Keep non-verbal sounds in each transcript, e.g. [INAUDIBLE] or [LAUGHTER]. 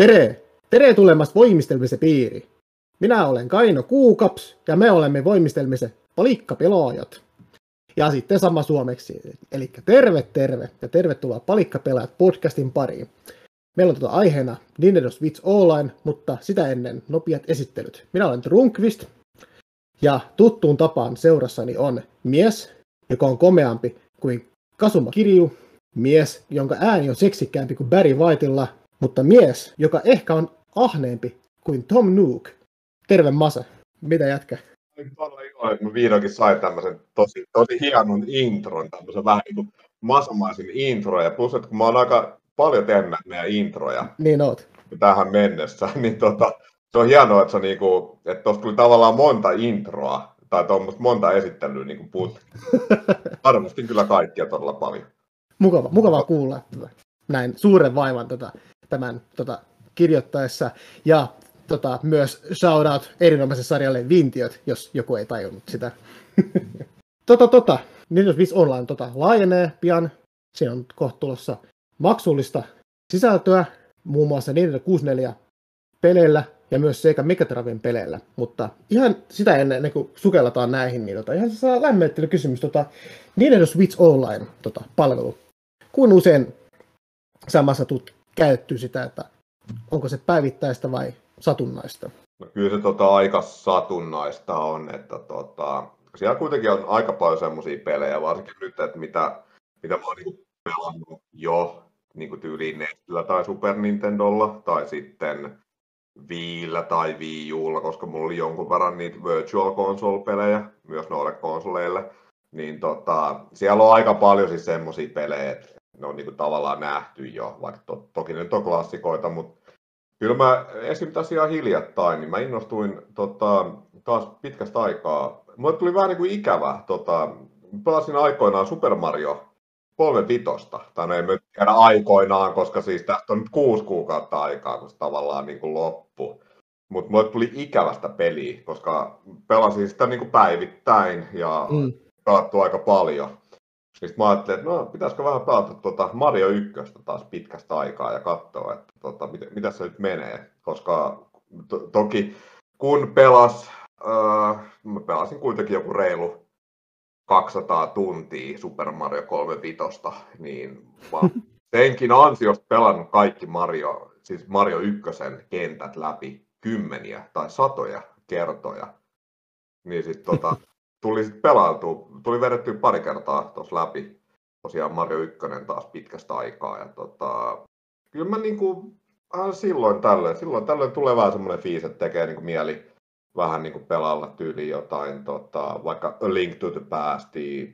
Tere! Tere tulemasta voimistelmisen piiri. Minä olen Kaino Kuukaps ja me olemme voimistelmisen palikkapelaajat. Ja sitten sama suomeksi. Eli terve, terve ja tervetuloa Palikkapelaajat podcastin pariin. Meillä on tuota aiheena Nintendo Switch Online, mutta sitä ennen nopeat esittelyt. Minä olen Trunkvist ja tuttuun tapaan seurassani on mies, joka on komeampi kuin Kasuma Kirju, mies, jonka ääni on seksikkäämpi kuin Barry Whiteilla, mutta mies, joka ehkä on ahneempi kuin Tom Nook. Terve Mase, mitä jätkä? Todella iloinen, että mä vihdoinkin sain tämmöisen tosi, tosi hienon intron, tämmöisen vähän niin kuin masamaisen intro, ja plus, että kun mä oon aika paljon tehnyt meidän introja Niin oot. tähän mennessä, [LAUGHS] niin tota, se on hienoa, että, se niinku, että tuossa tuli tavallaan monta introa, tai tuommoista monta esittelyä niin kuin put. [LAUGHS] Arvostin kyllä kaikkia todella paljon. Mukava, mukava kuulla tota, näin suuren vaivan tota, tämän tota, kirjoittaessa. Ja tota, myös shoutout erinomaiselle sarjalle Vintiöt, jos joku ei tajunnut sitä. [LAUGHS] tota, tota, Nintendo Switch Online tota, laajenee pian. Siinä on kohta tulossa maksullista sisältöä, muun muassa Nintendo 64 peleillä ja myös Sega Megatraven peleillä. Mutta ihan sitä ennen, ennen kuin sukelletaan näihin, niin tota, ihan se saa kysymys. Tota, Nintendo Switch Online tota, palvelu. Kuinka usein samassa tuut käytetty sitä, että onko se päivittäistä vai satunnaista? No kyllä se tota, aika satunnaista on, että tota, siellä kuitenkin on aika paljon semmoisia pelejä, varsinkin nyt, että mitä, mitä mä oon niin pelannut jo niin tyyliin Nintillä tai Super Nintendolla tai sitten Viillä tai Wii Ulla, koska mulla oli jonkun verran niitä Virtual Console-pelejä myös noille konsoleille, niin tota, siellä on aika paljon siis semmoisia pelejä, että ne on niinku tavallaan nähty jo, vaikka to, toki ne on klassikoita, mutta kyllä mä esim. tässä ihan hiljattain, niin mä innostuin tota, taas pitkästä aikaa. Mulle tuli vähän niin kuin ikävä, tota, pelasin aikoinaan Super Mario kolme vitosta, tai no ei me tiedä aikoinaan, koska siis tästä on nyt kuusi kuukautta aikaa, kun se tavallaan niin kuin loppu. Mutta mulle tuli ikävästä peliä, koska pelasin sitä niin kuin päivittäin ja mm. pelattu aika paljon. Sitten mä ajattelin, että no, pitäisikö vähän pelata tuota Mario 1 taas pitkästä aikaa ja katsoa, että tota, mitä, mitä se nyt menee. Koska to, toki kun pelas, äh, mä pelasin kuitenkin joku reilu 200 tuntia Super Mario 35, niin mä senkin ansiosta pelannut kaikki Mario, siis Mario 1 kentät läpi kymmeniä tai satoja kertoja. Niin sitten tota, tuli sitten pelailtu, tuli vedetty pari kertaa tuossa läpi tosiaan Mario 1 taas pitkästä aikaa. Ja tota, kyllä mä niinku, äh, silloin tällöin, silloin tällöin tulee vähän semmoinen fiis, että tekee niinku mieli vähän niin kuin pelailla tyyli jotain, tota, vaikka A Link to the Past,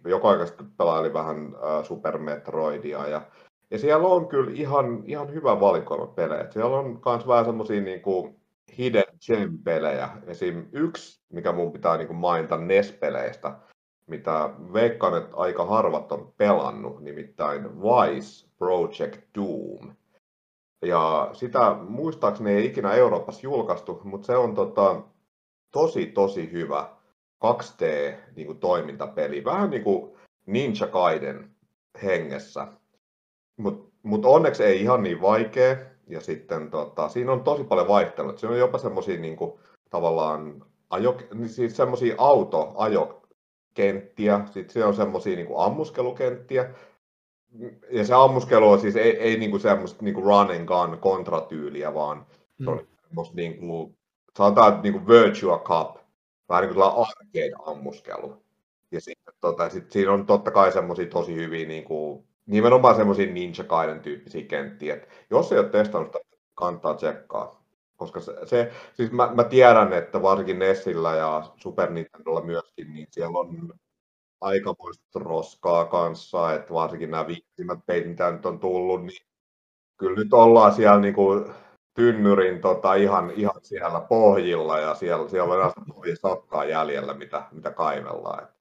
joka aikaisesti pelaili vähän uh, Super Metroidia ja, ja siellä on kyllä ihan, ihan hyvä valikoima pelejä. Siellä on myös vähän semmoisia niin kuin hidden gem-pelejä. Esim. yksi, mikä mun pitää niin kuin mainita NES-peleistä, mitä veikkaan, että aika harvat on pelannut, nimittäin Vice Project Doom. Ja sitä muistaakseni ei ikinä Euroopassa julkaistu, mutta se on tota, tosi, tosi hyvä 2D-toimintapeli. Niin Vähän niin kuin Ninja Gaiden hengessä. Mutta mut onneksi ei ihan niin vaikea. Ja sitten tota, siinä on tosi paljon vaihtelua. Siinä on jopa semmoisia niin tavallaan ajo, niin siis semmoisia auto-ajokenttiä. Sitten siinä on semmoisia niin ammuskelukenttiä. Ja se ammuskelu on siis ei, ei niin kuin semmoista niin kuin run and gun kontratyyliä, vaan mm. se on semmoista niin kuin sanotaan niin kuin Virtua Cup, vähän niin kuin arcade-ammuskelu. Ja sitten tota, sit siinä on totta kai semmoisia tosi hyviä, niin kuin, nimenomaan semmoisia Ninja Gaiden tyyppisiä kenttiä. Et jos ei ole testannut sitä, kannattaa tsekkaa. Koska se, se siis mä, mä, tiedän, että varsinkin Nessillä ja Super Nintendolla myöskin, niin siellä on aikamoista roskaa kanssa, että varsinkin nämä viimeisimmät peit, mitä nyt on tullut, niin kyllä nyt ollaan siellä niin kuin tynnyrin tota, ihan, ihan siellä pohjilla ja siellä, siellä on enää pohjasakkaa jäljellä, mitä, mitä kaivellaan. Et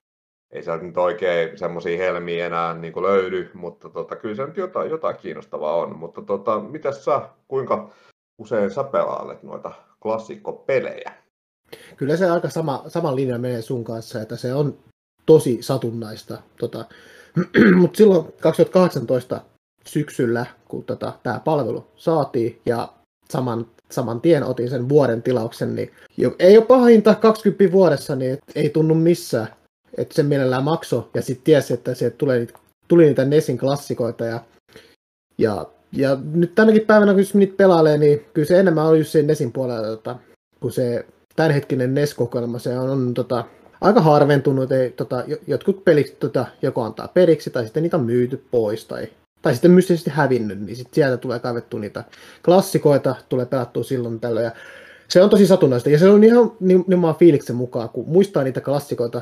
ei sieltä nyt oikein semmoisia helmiä enää niin kuin löydy, mutta tota, kyllä se nyt jotain, jotain kiinnostavaa on. Mutta tota, mitä sä, kuinka usein sä pelailet noita klassikkopelejä? Kyllä se aika sama, sama linja menee sun kanssa, että se on tosi satunnaista. Tota, [CLEARS THROAT] mutta silloin 2018 syksyllä, kun tota, tämä palvelu saatiin ja saman, saman tien otin sen vuoden tilauksen, niin ei ole paha hinta 20 vuodessa, niin ei tunnu missään. Että sen mielellään makso ja sitten tiesi, että tuli niitä, tuli niitä Nesin klassikoita ja, ja, ja nyt tänäkin päivänä, kun niitä pelailee, niin kyllä se enemmän on just sen Nesin puolella, tota, kun se tämänhetkinen NES-kokoelma, se on, on tota, aika harventunut, ei, tota, jotkut pelit tota, joko antaa periksi tai sitten niitä on myyty pois tai, tai sitten mystisesti hävinnyt, niin sitten sieltä tulee kaivettu niitä klassikoita, tulee pelattua silloin tällöin. Ja se on tosi satunnaista ja se on ihan nimenomaan fiiliksen mukaan, kun muistaa niitä klassikoita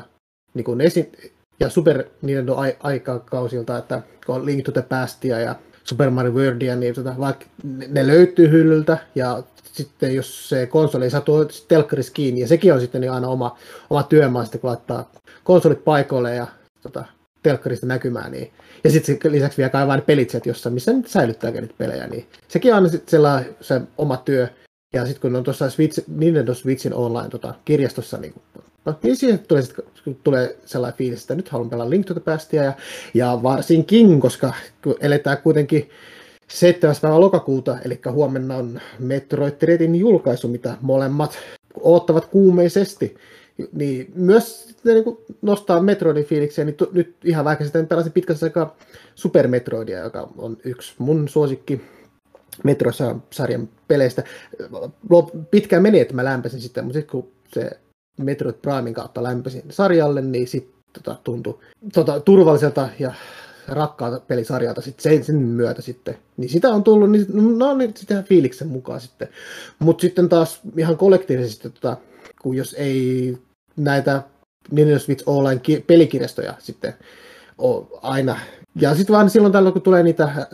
niin kuin esi- ja Super Nintendo aikakausilta, että kun on Link to the Pastia ja Super Mario Worldia, niin tota, vaikka ne löytyy hyllyltä ja sitten jos se konsoli ei saa telkkarissa kiinni, ja sekin on sitten niin aina oma, oma työmaa sitten, kun laittaa konsolit paikoille ja tota, telkkarista näkymään, niin, ja sitten lisäksi vielä kaivaa ne pelit sieltä jossain, missä nyt säilyttääkin niitä pelejä, niin sekin on aina sitten sellainen se oma työ, ja sitten kun on tuossa Switch, Nintendo Switchin online tota, kirjastossa, niin, no, niin siihen tulee, tulee sellainen fiilis, että nyt haluan pelaa Link to the Pastia, ja, ja varsinkin, koska eletään kuitenkin 7. päivä lokakuuta, eli huomenna on Metroid Dreadin julkaisu, mitä molemmat odottavat kuumeisesti. Niin myös niin kuin nostaa Metroidin fiiliksiä, niin nyt ihan vaikka sitten pelasin pitkässä aikaa Super Metroidia, joka on yksi mun suosikki Metro-sarjan peleistä. Pitkään meni, että mä lämpäsin sitä, mutta sitten kun se Metroid Primein kautta lämpäsin sarjalle, niin sitten tota, tuntui tota, turvalliselta ja rakkaalta pelisarjalta sit sen, sen myötä sitten. Niin sitä on tullut, niin no niin sitä fiiliksen mukaan sitten. Mutta sitten taas ihan kollektiivisesti, tota, kun jos ei näitä Nintendo Switch Online pelikirjastoja sitten ole aina. Ja sitten vaan silloin tällöin, kun tulee niitä äh,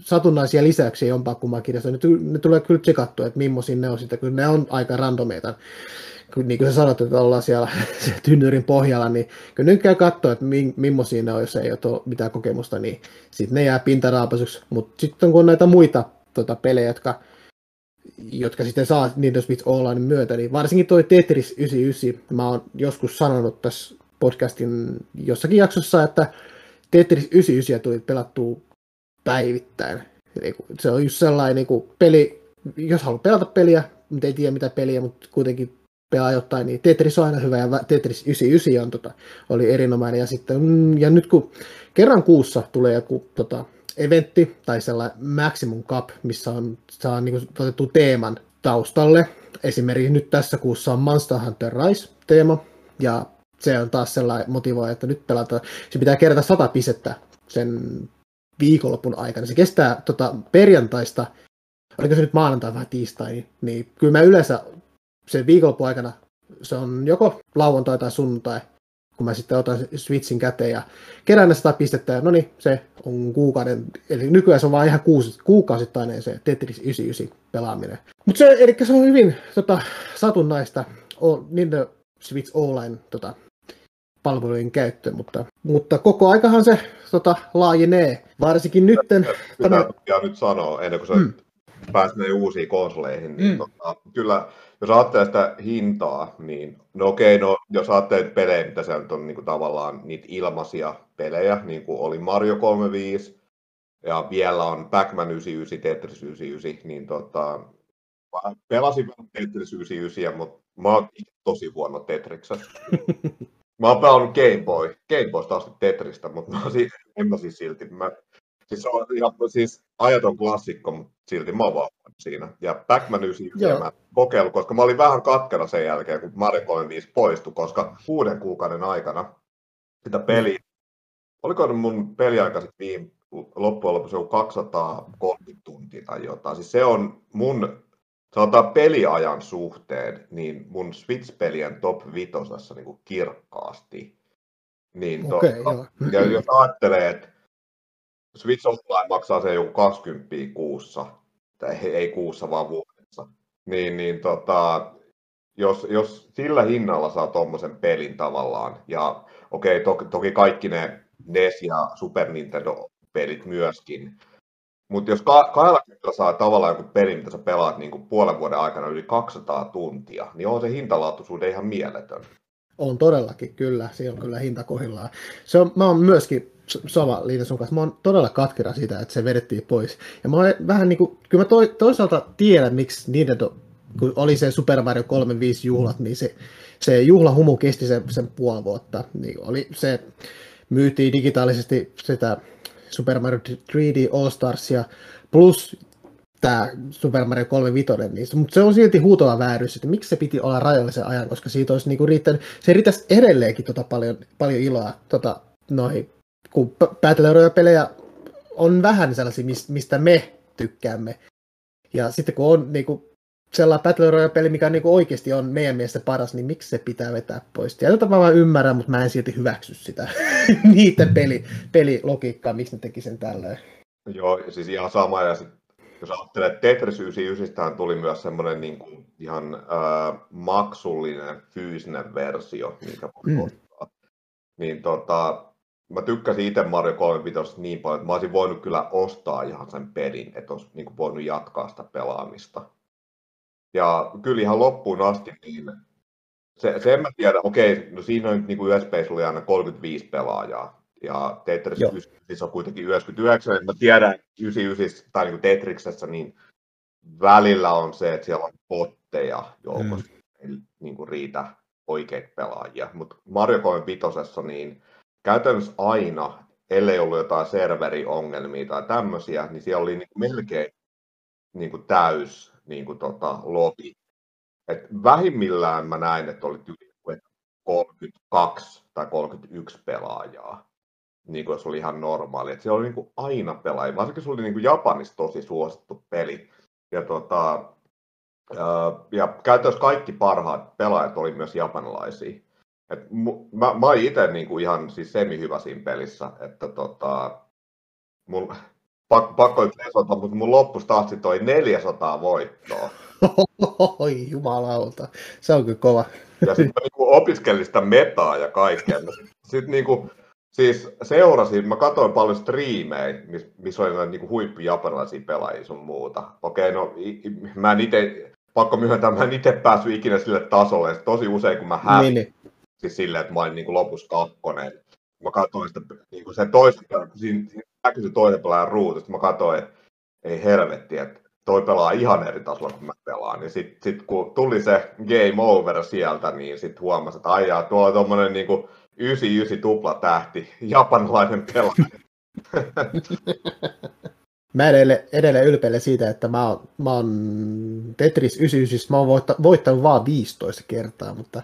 satunnaisia lisäyksiä jompaa kummaa kirjastoon, ne, ne tulee kyllä tsekattua, että millaisia ne on sitten, kun ne on aika randomeita niin kuin sä sanot, että ollaan siellä, [LAUGHS] tynnyrin pohjalla, niin kyllä nyt käy katsoa, että millaisia ne on, jos ei ole mitään kokemusta, niin sitten ne jää pintaraapasuksi. Mutta sitten kun on näitä muita tota, pelejä, jotka, jotka sitten saa Nintendo Switch Online myötä, niin varsinkin toi Tetris 99, mä oon joskus sanonut tässä podcastin jossakin jaksossa, että Tetris 99 tuli pelattua päivittäin. Se on just sellainen niin kuin peli, jos haluaa pelata peliä, mutta ei tiedä mitä peliä, mutta kuitenkin pelaa jotain, niin Tetris on aina hyvä ja Tetris 99 on, tota, oli erinomainen. Ja, sitten, mm, ja nyt kun kerran kuussa tulee joku tota, eventti tai sellainen Maximum Cup, missä on, saa niin kuin, otettu teeman taustalle. Esimerkiksi nyt tässä kuussa on Monster Hunter Rise-teema, ja se on taas sellainen motivoija, että nyt pelataan, se pitää kerätä sata pistettä sen viikonlopun aikana. Se kestää tota, perjantaista, oliko se nyt maanantai vai tiistai, niin kyllä mä yleensä sen viikonlopun aikana se on joko lauantai tai sunnuntai, kun mä sitten otan Switchin käteen ja kerään ne 100 pistettä, ja no niin, se on kuukauden, eli nykyään se on vaan ihan kuusi, kuukausittainen se Tetris 99 pelaaminen. Mutta se, eli se on hyvin tota, satunnaista Nintendo Switch Online tota, palvelujen käyttö, mutta, mutta koko aikahan se tota, laajenee, varsinkin nytten. Mitä tämä... nyt sanoo, ennen kuin se hmm. pääsee uusiin konsoleihin, niin hmm. tota, kyllä jos ajattelee sitä hintaa, niin no okei, no jos ajattelee pelejä, mitä se on niin kuin tavallaan niitä ilmaisia pelejä, niin kuin oli Mario 35, ja vielä on Pac-Man 99, Tetris 99, niin tota, mä pelasin Tetris 99, mutta mä oon tosi huono Tetriksessä. [LAUGHS] Mä oon pelannut Game Boy, Game Boysta asti Tetristä, mutta mä siis, en mä siis silti. Mä, siis se on ihan, siis ajaton klassikko, mutta silti mä oon siinä. Ja Pac-Man 99 mä kokeillut, koska mä olin vähän katkera sen jälkeen, kun Mario 35 poistui, koska kuuden kuukauden aikana sitä peliä, oliko mun peliaika sitten viime, loppujen lopuksi joku 230 tuntia tai jotain. Siis se on mun sanotaan peliajan suhteen, niin mun Switch-pelien top vitosessa niin kuin kirkkaasti. Niin okay, totta, ja jos ajattelee, että Switch Online maksaa se joku 20 kuussa, tai ei kuussa vaan vuodessa, niin, niin tota, jos, jos sillä hinnalla saa tuommoisen pelin tavallaan, ja okei, okay, toki, toki kaikki ne NES ja Super Nintendo-pelit myöskin, mutta jos ka- kahdella kertaa saa tavallaan joku peli, mitä sä pelaat niin kuin puolen vuoden aikana yli 200 tuntia, niin on se hintalaatuisuuden ihan mieletön. On todellakin, kyllä. Se on kyllä hinta kohillaan. Se on, mä oon myöskin sama liitä sun kanssa. Mä oon todella katkera siitä, että se vedettiin pois. Ja mä vähän niin kuin, kyllä mä to, toisaalta tiedän, miksi Nintendo, kun oli se Super Mario 35 juhlat, niin se, se juhlahumu kesti sen, sen puoli vuotta. Niin oli se, myytiin digitaalisesti sitä Super Mario 3D All Starsia, plus tämä Super Mario 35, niin, mutta se on silti huutava vääryys, että miksi se piti olla rajallisen ajan, koska siitä olisi niinku riittänyt, se riittäisi edelleenkin tota paljon, paljon iloa tota, noihin, kun pelejä on vähän sellaisia, mistä me tykkäämme. Ja sitten kun on niinku, sellainen Battle Royale-peli, mikä niinku oikeasti on meidän mielestä paras, niin miksi se pitää vetää pois? Mä vaan ymmärrän, mutta mä en silti hyväksy sitä [LAUGHS] niiden peli, pelilogiikkaa, miksi ne teki sen tälleen. Joo, siis ihan sama. Ja sit, jos ajattelee, Tetris 99 tuli myös semmoinen niin kuin ihan äh, maksullinen fyysinen versio, minkä mm. ostaa. Niin tota, mä tykkäsin itse Mario 35 niin paljon, että mä olisin voinut kyllä ostaa ihan sen pelin, että olisi niin kuin voinut jatkaa sitä pelaamista. Ja kyllä ihan loppuun asti, niin se, se en mä tiedä, okei, no siinä on niin kuin USB oli aina 35 pelaajaa, ja Tetris. 99 on kuitenkin 99, että mä tiedän 99 tai niin Tetriksessä, niin välillä on se, että siellä on botteja joukossa, mm. ei niin kuin riitä oikeita pelaajia, mutta Mario 35 niin käytännössä aina, ellei ollut jotain serveriongelmia tai tämmöisiä, niin siellä oli niin kuin melkein niin kuin täys niin kuin tota, lobby. Et vähimmillään mä näin, että oli yli 32 tai 31 pelaajaa, niin kuin se oli ihan normaali. Et siellä oli niin kuin aina pelaajia, varsinkin se oli niin kuin Japanissa tosi suosittu peli. Ja, tota, ja käytännössä kaikki parhaat pelaajat oli myös japanilaisia. Et mä, mä olin itse niin kuin ihan siis semi-hyvä siinä pelissä, että tota, mun, pakko, pakko nyt lesota, mutta mun loppus taas toi 400 voittoa. [LAUGHS] Oi jumalauta, se on kyllä kova. Ja sitten niinku opiskelin sitä metaa ja kaikkea. Sitten sit niinku, siis seurasin, mä katsoin paljon striimejä, missä oli näitä niinku huippujapanilaisia pelaajia sun muuta. Okei, no mä en ite, pakko myöntää, mä en itse päässyt ikinä sille tasolle. Tosi usein kun mä hävin, niin, niin. Silleen, että mä olin niinku lopussa kakkonen. Mä katsoin sitä, niinku sen toisen, siinä, siinä näkyi se toinen pelaajan ruutu, mä katsoin, että ei helvetti, että toi pelaa ihan eri tasolla kuin mä pelaan. Niin sitten sit, kun tuli se game over sieltä, niin sitten huomasi, että aijaa, tuo on tommonen niinku 99 tupla tähti, japanilainen pelaaja. [LAUGHS] mä edelleen, edelleen ylpeille siitä, että mä oon, mä oon Tetris 99, mä oon voittanut, voittanut vaan 15 kertaa, mutta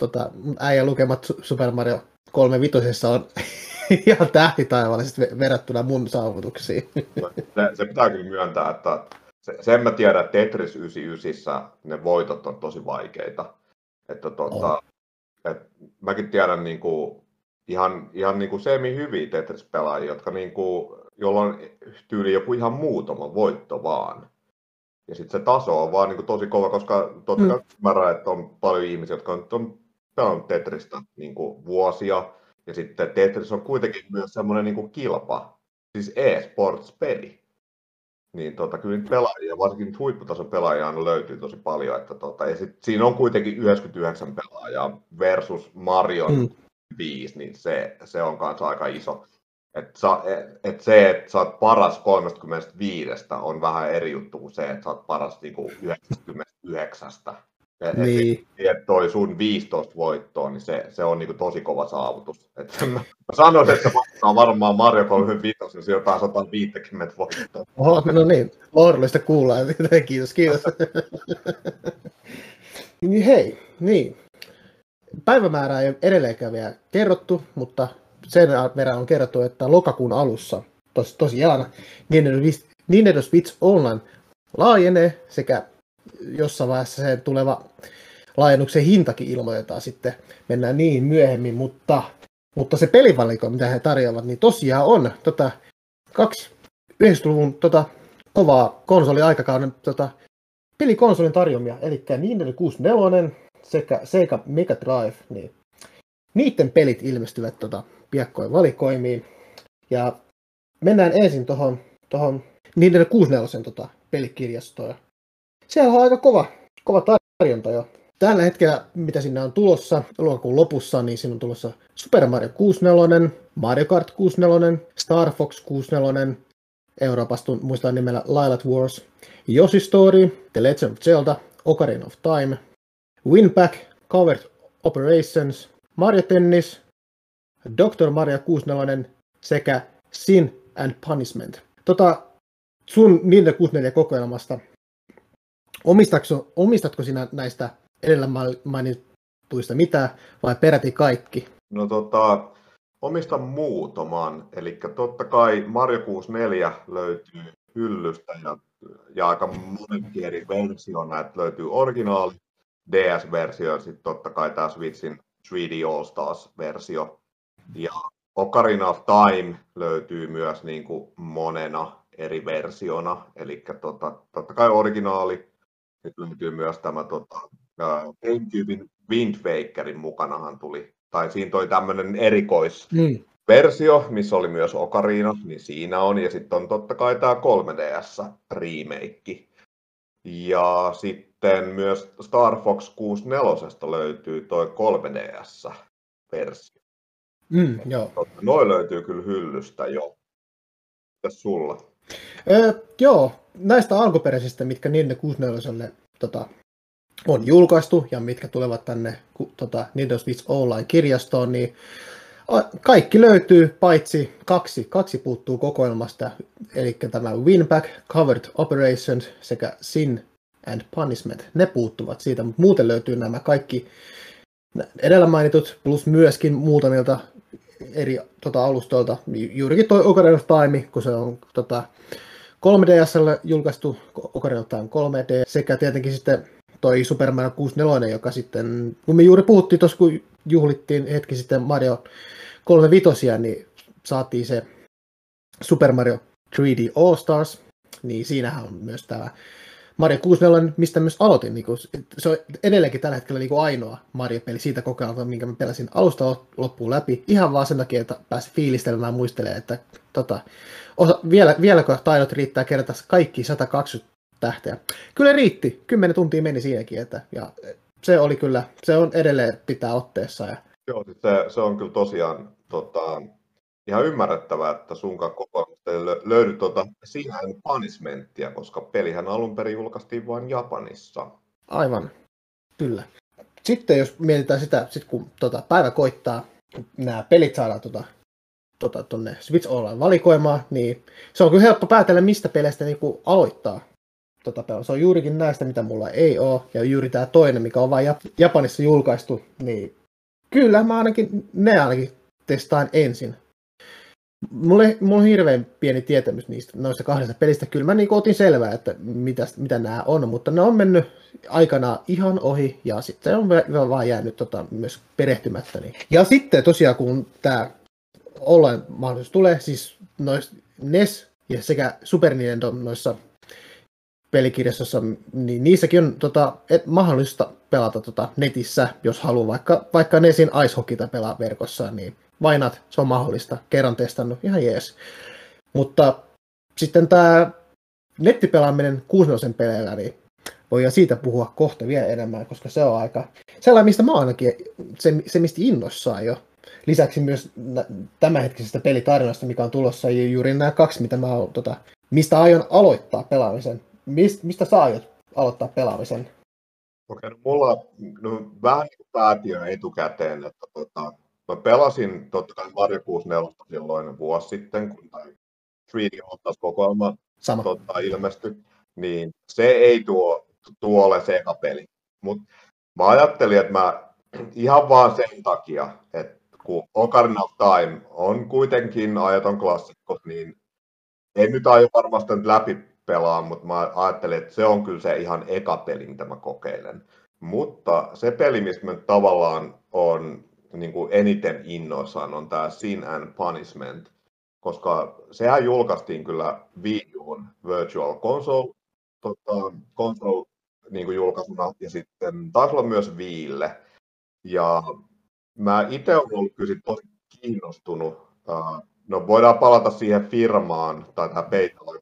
tota, äijä lukemat Super Mario 35 on [LAUGHS] ihan tähtitaivallisesti verrattuna mun saavutuksiin. [LAUGHS] Se, se pitää kyllä myöntää, että se, sen mä tiedän, että Tetris 99 ne voitot on tosi vaikeita. Että tota, oh. et, mäkin tiedän niin kuin, ihan, ihan niin kuin semi-hyviä Tetris-pelaajia, jotka niin kuin, jolla on tyyli joku ihan muutama voitto vaan. Ja sitten se taso on vaan niin kuin tosi kova, koska totta kai mm. ymmärrän, että on paljon ihmisiä, jotka on, on pelannut Tetristä niin kuin vuosia, ja sitten Tetris on kuitenkin myös semmoinen niin kilpa, siis e-sports-peli. Niin tota, kyllä niitä pelaajia, varsinkin huipputason pelaajia löytyy tosi paljon. Että tota, ja sit, siinä on kuitenkin 99 pelaajaa versus Marion mm. 5, niin se, se on kanssa aika iso. Et sa, et, et se, että sä oot paras 35 on vähän eri juttu kuin se, että sä oot paras niinku 99. Et, niin. Et, toi sun 15 voittoa, niin se, se on niinku tosi kova saavutus. Et mä, sanoin, että se varmaan Mario 35, jos jotain 150 voittoa. Oho, no niin, lohdullista kuulla. [LAUGHS] kiitos, kiitos. niin hei, niin. Päivämäärää ei ole edelleenkään vielä kerrottu, mutta sen verran on kerrottu, että lokakuun alussa tos, tosiaan Nintendo Switch Online laajenee sekä jossain vaiheessa se tuleva laajennuksen hintakin ilmoitetaan sitten, mennään niin myöhemmin, mutta, mutta se pelivaliko, mitä he tarjoavat, niin tosiaan on tota, kaksi 90-luvun tota, kovaa konsoliaikakauden tota, pelikonsolin tarjoamia, eli Nintendo 64 sekä Sega Mega Drive, niin niiden pelit ilmestyvät tota, piakkoin valikoimiin. Ja mennään ensin tuohon tohon Nintendo 64 tota, pelikirjastoon siellä on aika kova, kova tarjonta jo tällä hetkellä, mitä sinne on tulossa, lokakuun lopussa, niin siinä on tulossa Super Mario 64, Mario Kart 64, Star Fox 64, Euroopasta muistaa nimellä Lilat Wars, Yoshi Story, The Legend of Zelda, Ocarina of Time, Winback, Covered Operations, Mario Tennis, Dr. Mario 64 sekä Sin and Punishment. Tota, sun Nintendo 64 kokoelmasta, omistatko, omistatko sinä näistä edellä mainituista mitä vai peräti kaikki? No tota, omistan muutaman. Eli totta kai Mario 64 löytyy hyllystä ja, ja aika monenkin eri versiona, että löytyy originaali DS-versio ja sitten totta kai tämä Switchin 3D All Stars-versio. Ja Ocarina of Time löytyy myös niin kuin monena eri versiona, eli tota, totta kai originaali, nyt löytyy myös tämä tota, GameCubein Wind Wakerin mukanahan tuli, tai siinä toi tämmöinen erikois mm. versio, missä oli myös Ocarina, niin siinä on, ja sitten on totta kai tämä 3DS remake. Ja sitten myös Star Fox 64 löytyy toi 3DS-versio. Mm, joo. Noin löytyy kyllä hyllystä jo. Mitäs sulla? Öö, joo, näistä alkuperäisistä, mitkä Nintendo 64 tota, on julkaistu ja mitkä tulevat tänne tota, Nintendo Switch Online-kirjastoon, niin kaikki löytyy, paitsi kaksi. Kaksi puuttuu kokoelmasta, eli tämä Winback, Covered Operations sekä Sin and Punishment. Ne puuttuvat siitä, mutta muuten löytyy nämä kaikki edellä mainitut, plus myöskin muutamilta eri tota, alustoilta. Juurikin tuo Ocarina of Time, kun se on tota, 3DSlle julkaistu Ocarina of Time 3D, sekä tietenkin sitten toi Super Mario 64, joka sitten, kun me juuri puhuttiin tuossa, kun juhlittiin hetki sitten Mario 35, niin saatiin se Super Mario 3D All Stars, niin siinähän on myös tämä Mario 64, mistä myös aloitin. Niin kuin, se on edelleenkin tällä hetkellä niin kuin ainoa Mario-peli siitä kokeilta, minkä mä pelasin alusta loppuun läpi. Ihan vaan sen takia, että pääsi fiilistelemään muistelemaan, että tota, osa, vielä, vieläkö taidot riittää kerätä kaikki 120 tähteä. Kyllä riitti. Kymmenen tuntia meni siinäkin. Että, ja se oli kyllä, se on edelleen pitää otteessa. Ja... Joo, siis se, se on kyllä tosiaan tota, ihan ymmärrettävää, että sunkaan kokoelmasta ei löydy tuota siihen punishmenttia, koska pelihän alun perin julkaistiin vain Japanissa. Aivan, kyllä. Sitten jos mietitään sitä, sit kun tota, päivä koittaa, nämä pelit saadaan tota, tota, tonne Switch Online valikoimaan, niin se on kyllä helppo päätellä, mistä peleistä niin aloittaa tota. Se on juurikin näistä, mitä mulla ei ole, ja juuri tämä toinen, mikä on vain Japanissa julkaistu, niin kyllä mä ainakin, ne ainakin testaan ensin. Mulla, mulla on hirveän pieni tietämys niistä noista kahdesta pelistä. Kyllä mä niin otin selvää, että mitä, mitä nämä on, mutta ne on mennyt aikana ihan ohi ja sitten on vaan jäänyt tota, myös perehtymättä. Niin. Ja sitten tosiaan kun tämä online mahdollisuus tulee, siis noissa NES ja sekä Super Nintendo noissa pelikirjastossa, niin niissäkin on tota, et, mahdollista pelata tota, netissä, jos haluaa, vaikka, vaikka Nesin Ice Hockeyta pelaa verkossa, niin vainat, se on mahdollista. Kerran testannut, ihan jees. Mutta sitten tämä nettipelaaminen 6 peleillä, niin voidaan siitä puhua kohta vielä enemmän, koska se on aika sellainen, mistä mä ainakin, se, se mistä innossaan jo. Lisäksi myös tämänhetkisestä pelitarinasta, mikä on tulossa, juuri nämä kaksi, mitä mä oon, tota, mistä aion aloittaa pelaamisen. Mist, mistä sä aiot aloittaa pelaamisen? Okei, no mulla no, vähän niin päätin etukäteen, että tota, mä pelasin totta kai Mario 64 silloin vuosi sitten, kun tai 3D ottas kokoelma tota, ilmestyi, niin se ei tuo, tuo ole se eka peli. Mutta mä ajattelin, että mä ihan vaan sen takia, että kun Ocarina of Time on kuitenkin ajaton klassikko, niin en nyt aio varmasti nyt läpi pelaa, mutta mä ajattelin, että se on kyllä se ihan eka peli, mitä mä kokeilen. Mutta se peli, mistä mä tavallaan on niin kuin eniten innoissaan, on tämä Sin and Punishment, koska sehän julkaistiin kyllä Wii Virtual Console, tota, console niin kuin julkaisuna, ja sitten taisi olla myös Viille. Ja mä itse olen ollut kyllä tosi kiinnostunut. No voidaan palata siihen firmaan, tai tähän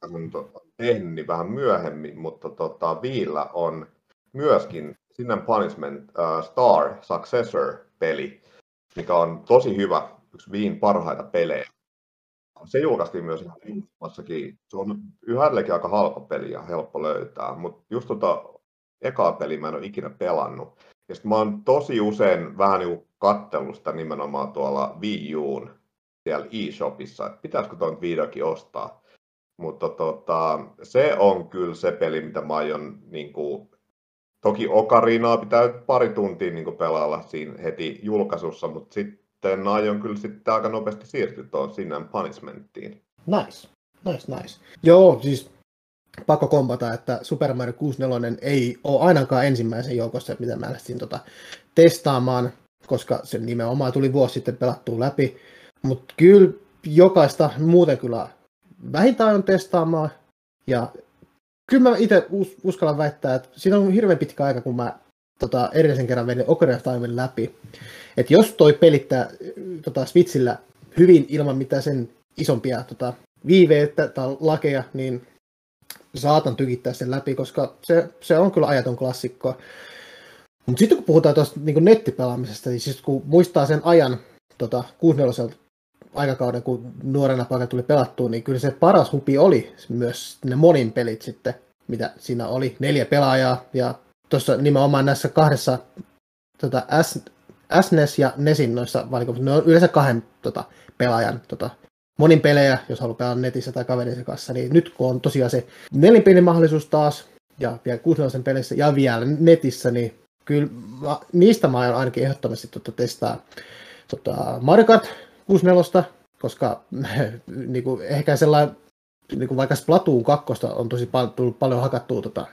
sen tehnyt niin vähän myöhemmin, mutta tota, Viillä on myöskin Sin Punishment uh, Star Successor-peli, mikä on tosi hyvä, yksi Viin parhaita pelejä. Se julkaistiin myös ihan Viinmassakin. Se on yhdellekin aika halpa peli ja helppo löytää, mutta just tota ekaa peliä mä en ole ikinä pelannut. Ja sitten mä oon tosi usein vähän niin kattellut sitä nimenomaan tuolla Wii Uun siellä eShopissa, että pitäisikö tuon vihdoinkin ostaa. Mutta tota, se on kyllä se peli, mitä mä aion, niin kuin, toki Okarinaa pitää pari tuntia niin pelailla siinä heti julkaisussa, mutta sitten aion kyllä sitten aika nopeasti siirtyä tuon sinne punishmenttiin. Nice, nice, nice. Joo, siis pakko kompata, että Super Mario 64 ei ole ainakaan ensimmäisen joukossa, mitä mä lähtin tota testaamaan, koska se nimenomaan tuli vuosi sitten pelattua läpi. Mutta kyllä jokaista muuten kyllä vähintään on testaamaan. Ja kyllä mä itse us- uskallan väittää, että siinä on hirveän pitkä aika, kun mä tota, edellisen kerran vedin Ocarina of Time läpi. Että jos toi pelittää tota, Switchillä hyvin ilman mitään sen isompia tota, viiveitä tai lakeja, niin saatan tykittää sen läpi, koska se, se on kyllä ajaton klassikko. Mutta sitten kun puhutaan tuosta niin nettipelaamisesta, niin siis kun muistaa sen ajan tota, 64 aikakauden, kun nuorena paikka tuli pelattua, niin kyllä se paras hupi oli myös ne monin pelit sitten, mitä siinä oli. Neljä pelaajaa ja tuossa nimenomaan näissä kahdessa tota, S, SNES ja NESin noissa valikoissa, ne on yleensä kahden tota, pelaajan tota, monin pelejä, jos haluaa pelata netissä tai kaverin kanssa, niin nyt kun on tosiaan se nelinpelin mahdollisuus taas, ja vielä kuusinoisen pelissä, ja vielä netissä, niin kyllä mä, niistä mä aion ainakin ehdottomasti tota, testaa tota, Mario Kart 64, koska [LAUGHS] niin kuin, ehkä sellainen, niin kuin vaikka Splatoon 2 on tosi pal- tullut paljon hakattua tota,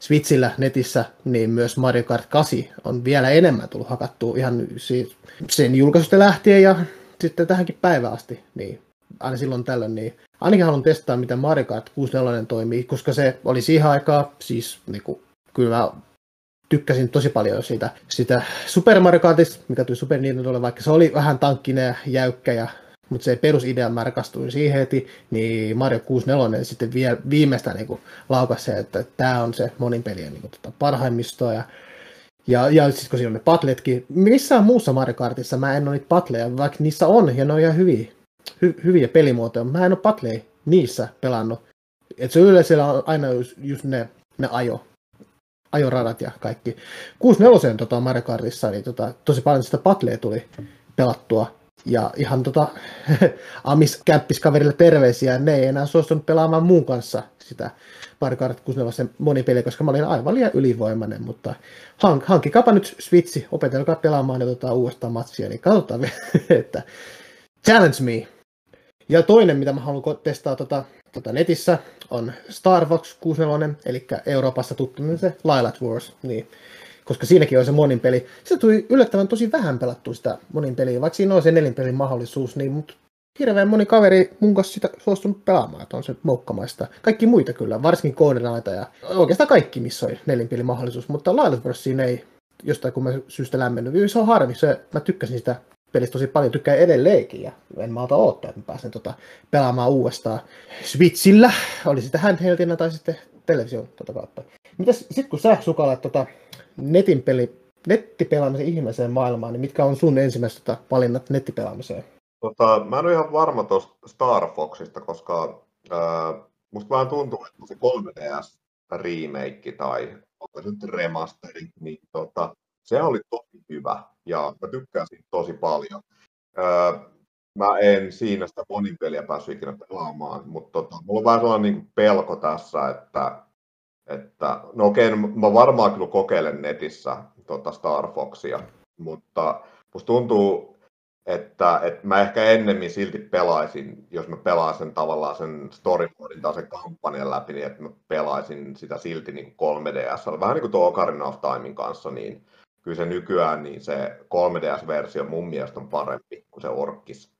Switchillä netissä, niin myös Mario Kart 8 on vielä enemmän tullut hakattua ihan siis sen julkaisusta lähtien ja sitten tähänkin päivään asti, niin aina silloin tällöin, niin ainakin haluan testaa, miten Mario Kart 64 toimii, koska se oli siihen aikaan, siis niin kuin, kyllä mä tykkäsin tosi paljon siitä, sitä Super Mario Kartista, mikä tuli Super Nintendolle, vaikka se oli vähän tankkinen ja jäykkä, ja, mutta se perusidea mä rakastuin siihen heti, niin Mario 64 sitten vie, viimeistään niin laukasi se, että tämä on se monin pelien niin tota, parhaimmistoa, ja ja, ja sitten kun siinä on ne patletkin, missään muussa Mario Kartissa mä en ole niitä patleja, vaikka niissä on, ja ne on ihan hyviä, hy, hyviä pelimuotoja, mä en ole patleja niissä pelannut. Et se yleensä on aina just, just ne, ne ajo, ajoradat ja kaikki. 64 tota, Mario Kartissa, niin tota, tosi paljon sitä patleja tuli pelattua. Ja ihan tota, [LAUGHS] Amis käppiskaverille terveisiä, ne ei enää suostunut pelaamaan muun kanssa sitä Mario Kart 64 monipeliä, koska mä olin aivan liian ylivoimainen, mutta hank, hankkikapa nyt Switchi, opetelkaa pelaamaan ja tota, uudestaan matsia, niin katsotaan, [LAUGHS] että challenge me. Ja toinen, mitä mä haluan testaa tota, tota netissä, on Star Fox 64, eli Euroopassa tuttu se Lilat Wars, niin, koska siinäkin on se monin peli. Se tuli yllättävän tosi vähän pelattua sitä monin peliä, vaikka siinä on se nelinpelin mahdollisuus, niin mutta hirveän moni kaveri mun kanssa sitä suostunut pelaamaan, että on se moukkamaista. Kaikki muita kyllä, varsinkin koordinaita ja oikeastaan kaikki, missä on nelinpelin mahdollisuus, mutta Lilat Wars siinä ei jostain kun mä syystä lämmennyt. Se on harmi, se, mä tykkäsin sitä pelistä tosi paljon, tykkään edelleenkin ja en malta odottaa, että mä pääsen tota pelaamaan uudestaan Switchillä, oli sitä handheldinä tai sitten television tota kautta. Mitäs sitten kun sä sukallat tota netin peli, nettipelaamisen ihmeeseen maailmaan, niin mitkä on sun ensimmäiset tota, valinnat nettipelaamiseen? Tota, mä en ole ihan varma tuosta Star Foxista, koska ää, musta vähän tuntuu, että se 3DS remake tai onko se nyt remasteri, niin tota, se oli tosi hyvä ja mä tykkään siitä tosi paljon. Öö, mä en siinä sitä monin peliä päässyt ikinä pelaamaan, mutta tota, mulla on vähän sellainen niin pelko tässä, että, että no okei, no mä varmaan kyllä kokeilen netissä tota Star Foxia, mutta musta tuntuu, että, että mä ehkä ennemmin silti pelaisin, jos mä pelaan sen tavallaan sen storyboardin tai sen kampanjan läpi, niin että mä pelaisin sitä silti niin 3DS. Vähän niin kuin tuo Ocarina of Timein kanssa, niin kyllä se nykyään niin se 3DS-versio mun mielestä on parempi kuin se Orkis.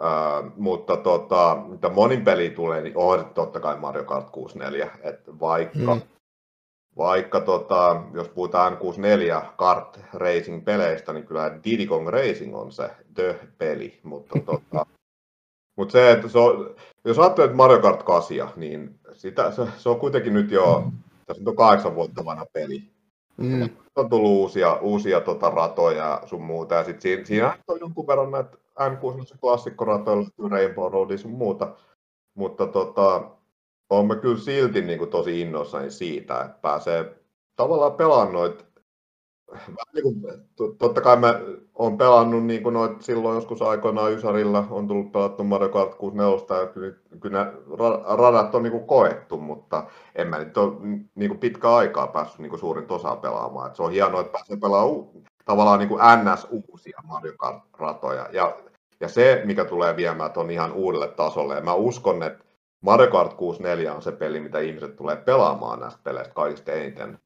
Uh, mutta tota, mitä monin peli tulee, niin on totta kai Mario Kart 64. että vaikka, mm. vaikka tota, jos puhutaan 64 Kart Racing-peleistä, niin kyllä Diddy Kong Racing on se the-peli. Mutta [LAUGHS] tota, mut se, että se on, jos ajattelet Mario Kart 8, niin sitä, se, se, on kuitenkin nyt jo, tässä on kahdeksan vuotta vanha peli Mm. On tullut uusia, uusia tota, ratoja sun muuta, ja sitten siinä, siinä on jonkun verran näitä N6 klassikkoratoilla, Rainbow Road sun muuta, mutta tota, olemme kyllä silti niin kuin, tosi innoissani siitä, että pääsee tavallaan pelaamaan noita niin kuin, totta kai mä oon pelannut niin kuin noit silloin joskus aikoinaan Ysarilla, on tullut pelattu Mario Kart 64 ja kyllä, kyllä radat on niin kuin koettu, mutta en mä nyt ole niin kuin pitkä aikaa päässyt niin kuin suurin osa pelaamaan. Et se on hienoa, että pääsee pelaamaan tavallaan niin kuin NS-uusia Mario Kart-ratoja. Ja, ja se, mikä tulee viemään on ihan uudelle tasolle. Ja mä uskon, että Mario Kart 64 on se peli, mitä ihmiset tulee pelaamaan näistä peleistä kaikista eniten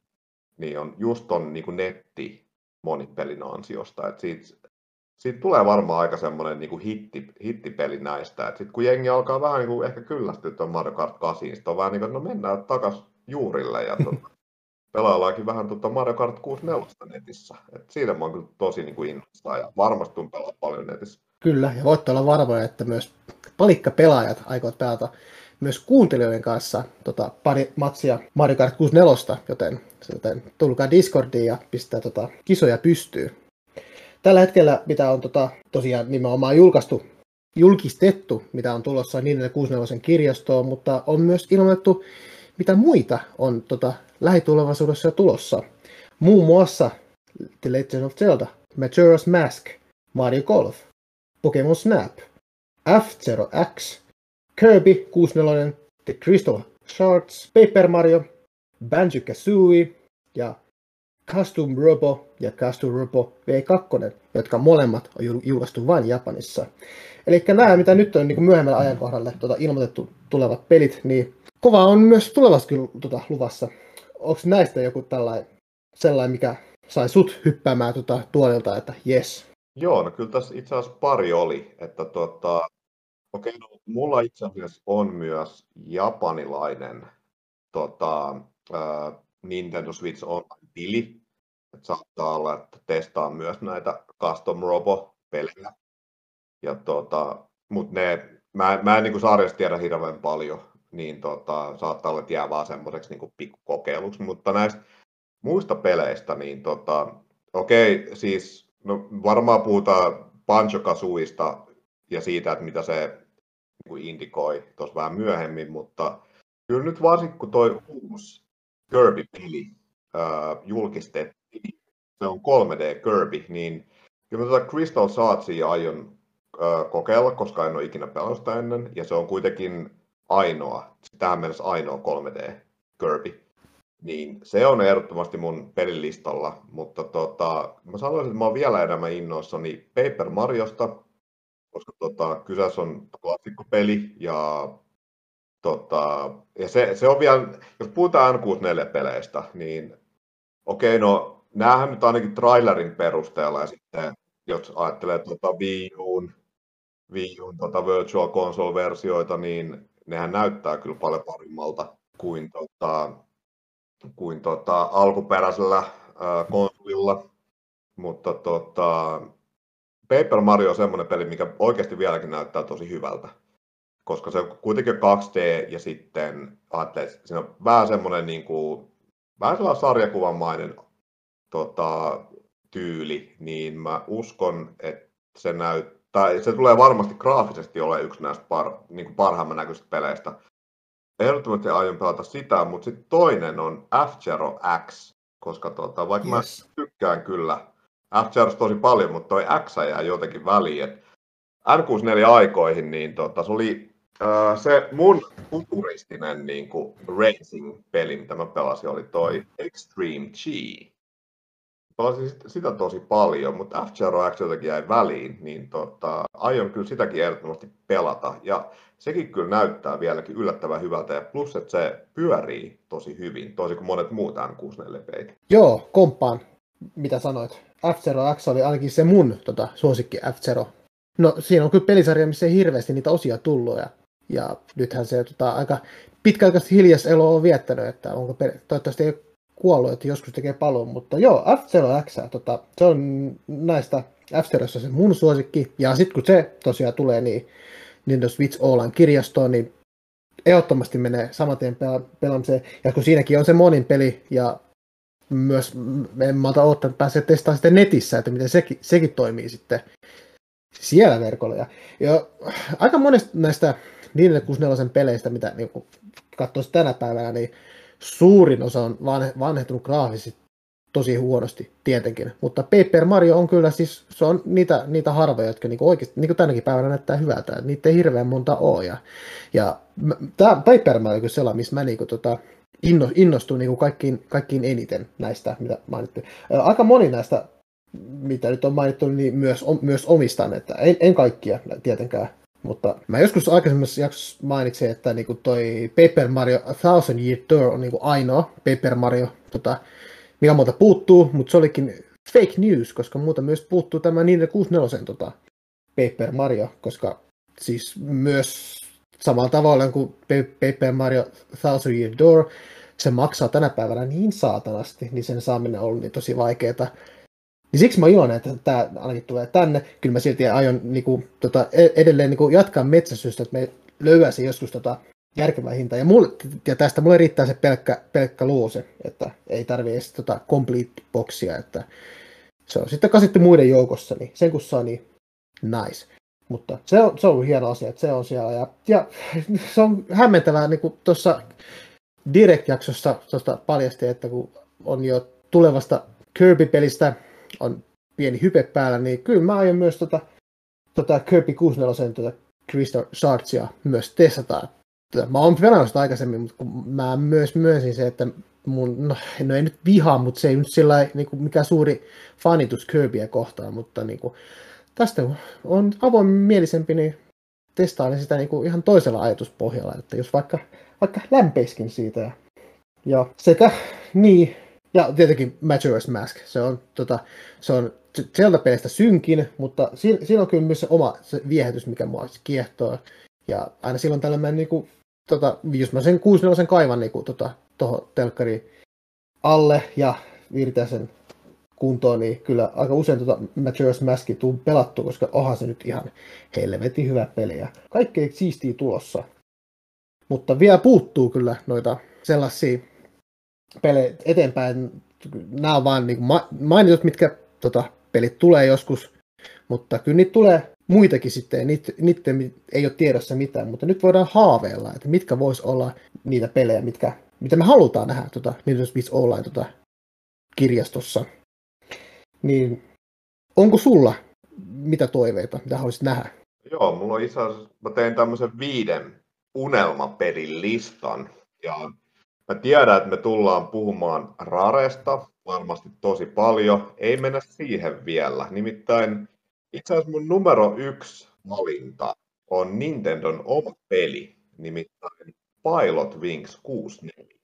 niin on just ton niin netti monipelin ansiosta. Et siitä, siitä tulee varmaan aika semmoinen niin hitti, hittipeli näistä. Sitten kun jengi alkaa vähän niin kuin ehkä kyllästyä tuon Mario Kart 8, sitten on vähän niin kuin, no mennään takaisin juurille ja tuota, [LAUGHS] pelaillaankin vähän tuota Mario Kart 64 netissä. Et siitä mä oon kyllä tosi niin kuin innostaa ja varmasti tuun pelaa paljon netissä. Kyllä, ja voitte olla varmoja, että myös palikkapelaajat aikovat pelata myös kuuntelijoiden kanssa tota, pari matsia Mario Kart 64, joten, joten tulkaa Discordiin ja pistää tota, kisoja pystyy. Tällä hetkellä, mitä on tota, tosiaan nimenomaan julkaistu, julkistettu, mitä on tulossa niin 64 kirjastoon, mutta on myös ilmoitettu, mitä muita on tota, lähitulevaisuudessa tulossa. Muun muassa The Legend of Zelda, Majora's Mask, Mario Golf, Pokemon Snap, F-Zero X, Kirby 64, The Crystal Shards, Paper Mario, Banjo-Kazooie ja Custom Robo ja Custom Robo V2, jotka molemmat on julkaistu vain Japanissa. Eli nämä, mitä nyt on niin myöhemmällä ajankohdalle tuota, ilmoitettu tulevat pelit, niin kova on myös tulevassa kyllä tuota, luvassa. Onko näistä joku tällainen, sellainen, mikä sai sut hyppäämään tuota, tuolilta, että yes? Joo, no kyllä tässä itse asiassa pari oli, että tuota, Okei, no, mulla itse asiassa on myös japanilainen tota, ää, Nintendo Switch Online-tili. Et saattaa olla, että testaan myös näitä Custom Robo-pelejä. Ja tota, mut ne, mä, mä en niin sarjasta tiedä hirveän paljon, niin tota, saattaa olla, että jää vaan semmoiseksi niin pikkukokeiluksi. Mutta näistä muista peleistä, niin tota, okei, siis no, varmaan puhutaan Banjo Kazooista ja siitä, että mitä se niin indikoi tuossa vähän myöhemmin, mutta kyllä nyt varsinkin kun toi uusi Kirby-peli äh, julkistettiin, se on 3D Kirby, niin kyllä mä tätä Crystal Shards aion äh, kokeilla, koska en ole ikinä pelannut ennen, ja se on kuitenkin ainoa, tähän mennessä ainoa 3D Kirby. Niin se on ehdottomasti mun pelilistalla, mutta tota, mä sanoisin, että mä oon vielä enemmän innoissani Paper Mariosta, koska tota, kyseessä on klassikkopeli ja, tota, ja se, se, on vielä, jos puhutaan N64-peleistä, niin okei, okay, no näähän nyt ainakin trailerin perusteella ja sitten jos ajattelee tota Wii Uun, Wii Uun tota Virtual Console-versioita, niin nehän näyttää kyllä paljon paremmalta kuin, tota, kuin tota, alkuperäisellä konsolilla. Mutta tota, Paper Mario on semmoinen peli, mikä oikeasti vieläkin näyttää tosi hyvältä. Koska se on kuitenkin 2D ja sitten ajattelee, siinä on vähän semmoinen niin kuin, vähän sellainen sarjakuvamainen tota, tyyli, niin mä uskon, että se näyttää, se tulee varmasti graafisesti ole yksi näistä par, niin kuin parhaimman näköisistä peleistä. Ehdottomasti aion pelata sitä, mutta sitten toinen on F-Zero X, koska tota, vaikka yes. mä tykkään kyllä FCRs tosi paljon, mutta toi X jää jotenkin väliin. Et N64-aikoihin niin tota, se oli äh, se mun futuristinen niin kuin, racing-peli, mitä mä pelasin, oli toi Extreme G. Pelasin sitä tosi paljon, mutta f X jotenkin jäi väliin, niin tota, aion kyllä sitäkin ehdottomasti pelata. Ja sekin kyllä näyttää vieläkin yllättävän hyvältä, ja plus, että se pyörii tosi hyvin, toisin kuin monet muut N64-pelit. Joo, komppaan, mitä sanoit. F-Zero X oli ainakin se mun tota, suosikki F-Zero. No siinä on kyllä pelisarja, missä ei hirveästi niitä osia tullut ja, ja nythän se tota, aika pitkäaikaisesti hiljas elo on viettänyt, että onko per... toivottavasti ei kuollut, että joskus tekee palon, mutta joo, F-Zero X, tota, se on näistä f se mun suosikki, ja sitten kun se tosiaan tulee, niin Nintendo Switch Online kirjastoon, niin ehdottomasti menee saman tien pela- pelaamiseen, ja kun siinäkin on se monin peli, ja myös en malta odottaa, että pääsee testaamaan sitten netissä, että miten sekin, sekin toimii sitten siellä verkolla. Ja, ja aika monesta näistä 464 peleistä, mitä niin katsoisi tänä päivänä, niin suurin osa on vanhentunut graafisesti tosi huonosti tietenkin, mutta Paper Mario on kyllä siis, se on niitä, niitä harvoja, jotka niinku oikeasti, niin kuin tänäkin päivänä näyttää hyvältä, niitä ei hirveän monta ole. Ja, ja tämä Paper Mario on sellainen, missä mä niinku, tota, inno, innostuin niinku kaikkiin, kaikkiin eniten näistä, mitä mainittiin. Aika moni näistä, mitä nyt on mainittu, niin myös, myös omistan, että en, en kaikkia tietenkään, mutta mä joskus aikaisemmassa jaksossa mainitsin, että niinku toi Paper Mario A Thousand Year Door on niinku ainoa Paper Mario tota, mikä muuta puuttuu, mutta se olikin fake news, koska muuta myös puuttuu tämä Nintendo 64 tota, Paper Mario, koska siis myös samalla tavalla kuin Paper Mario Thousand Year Door, se maksaa tänä päivänä niin saatanasti, niin sen saaminen on ollut niin tosi vaikeaa. Niin siksi mä iloinen, että tämä ainakin tulee tänne. Kyllä mä silti aion niin kuin, tota, e-, edelleen niin kuin jatkaa metsästystä, että me löyäisin joskus tota, järkevä hinta. Ja, mulle, ja tästä mulle riittää se pelkkä, pelkkä luuse, että ei tarvii edes tota complete boxia, että se on sitten kasittu muiden joukossa, niin sen kun saa, niin nice. Mutta se on, se on ollut hieno asia, että se on siellä. Ja, ja [LAUGHS] se on hämmentävää, niin kuin tuossa Direct-jaksossa tuosta paljasti, että kun on jo tulevasta Kirby-pelistä on pieni hype päällä, niin kyllä mä aion myös tota, tota Kirby 64 tota Crystal Shardsia myös testata mä oon pelannut sitä aikaisemmin, mutta kun mä myös myönsin se, että mun, no, no ei nyt vihaa, mutta se ei nyt sillä niin mikä suuri fanitus Kirbyä kohtaan, mutta niin kuin, tästä on avoin mielisempi, niin testaan sitä niin kuin ihan toisella ajatuspohjalla, että jos vaikka, vaikka lämpeiskin siitä. Ja, ja sekä niin, ja tietenkin Majora's Mask, se on, tota, se on Zelda-pelistä synkin, mutta siinä, siinä on kyllä myös se oma se viehätys, mikä mua kiehtoo. Ja aina silloin tällä mä niin kuin tota, jos mä sen 6 sen kaivan niin tota, tuohon telkkariin alle ja viritän sen kuntoon, niin kyllä aika usein tuota Majora's Maskia tuu pelattu, koska onhan se nyt ihan helvetin hyvä peli ja kaikkea siistiä tulossa. Mutta vielä puuttuu kyllä noita sellaisia pelejä eteenpäin. Nämä on vaan niin mainitut, mitkä tota, pelit tulee joskus, mutta kyllä niitä tulee muitakin sitten, niitä, niitä ei ole tiedossa mitään, mutta nyt voidaan haaveilla, että mitkä vois olla niitä pelejä, mitkä, mitä me halutaan nähdä tuota, Nintendo Switch Online tuota, kirjastossa. Niin onko sulla mitä toiveita, mitä haluaisit nähdä? Joo, mulla on itse asiassa, mä tein tämmöisen viiden unelmapelin listan, ja mä tiedän, että me tullaan puhumaan Raresta varmasti tosi paljon, ei mennä siihen vielä, nimittäin itse asiassa mun numero yksi valinta on Nintendon oma peli, nimittäin Pilot Wings 64.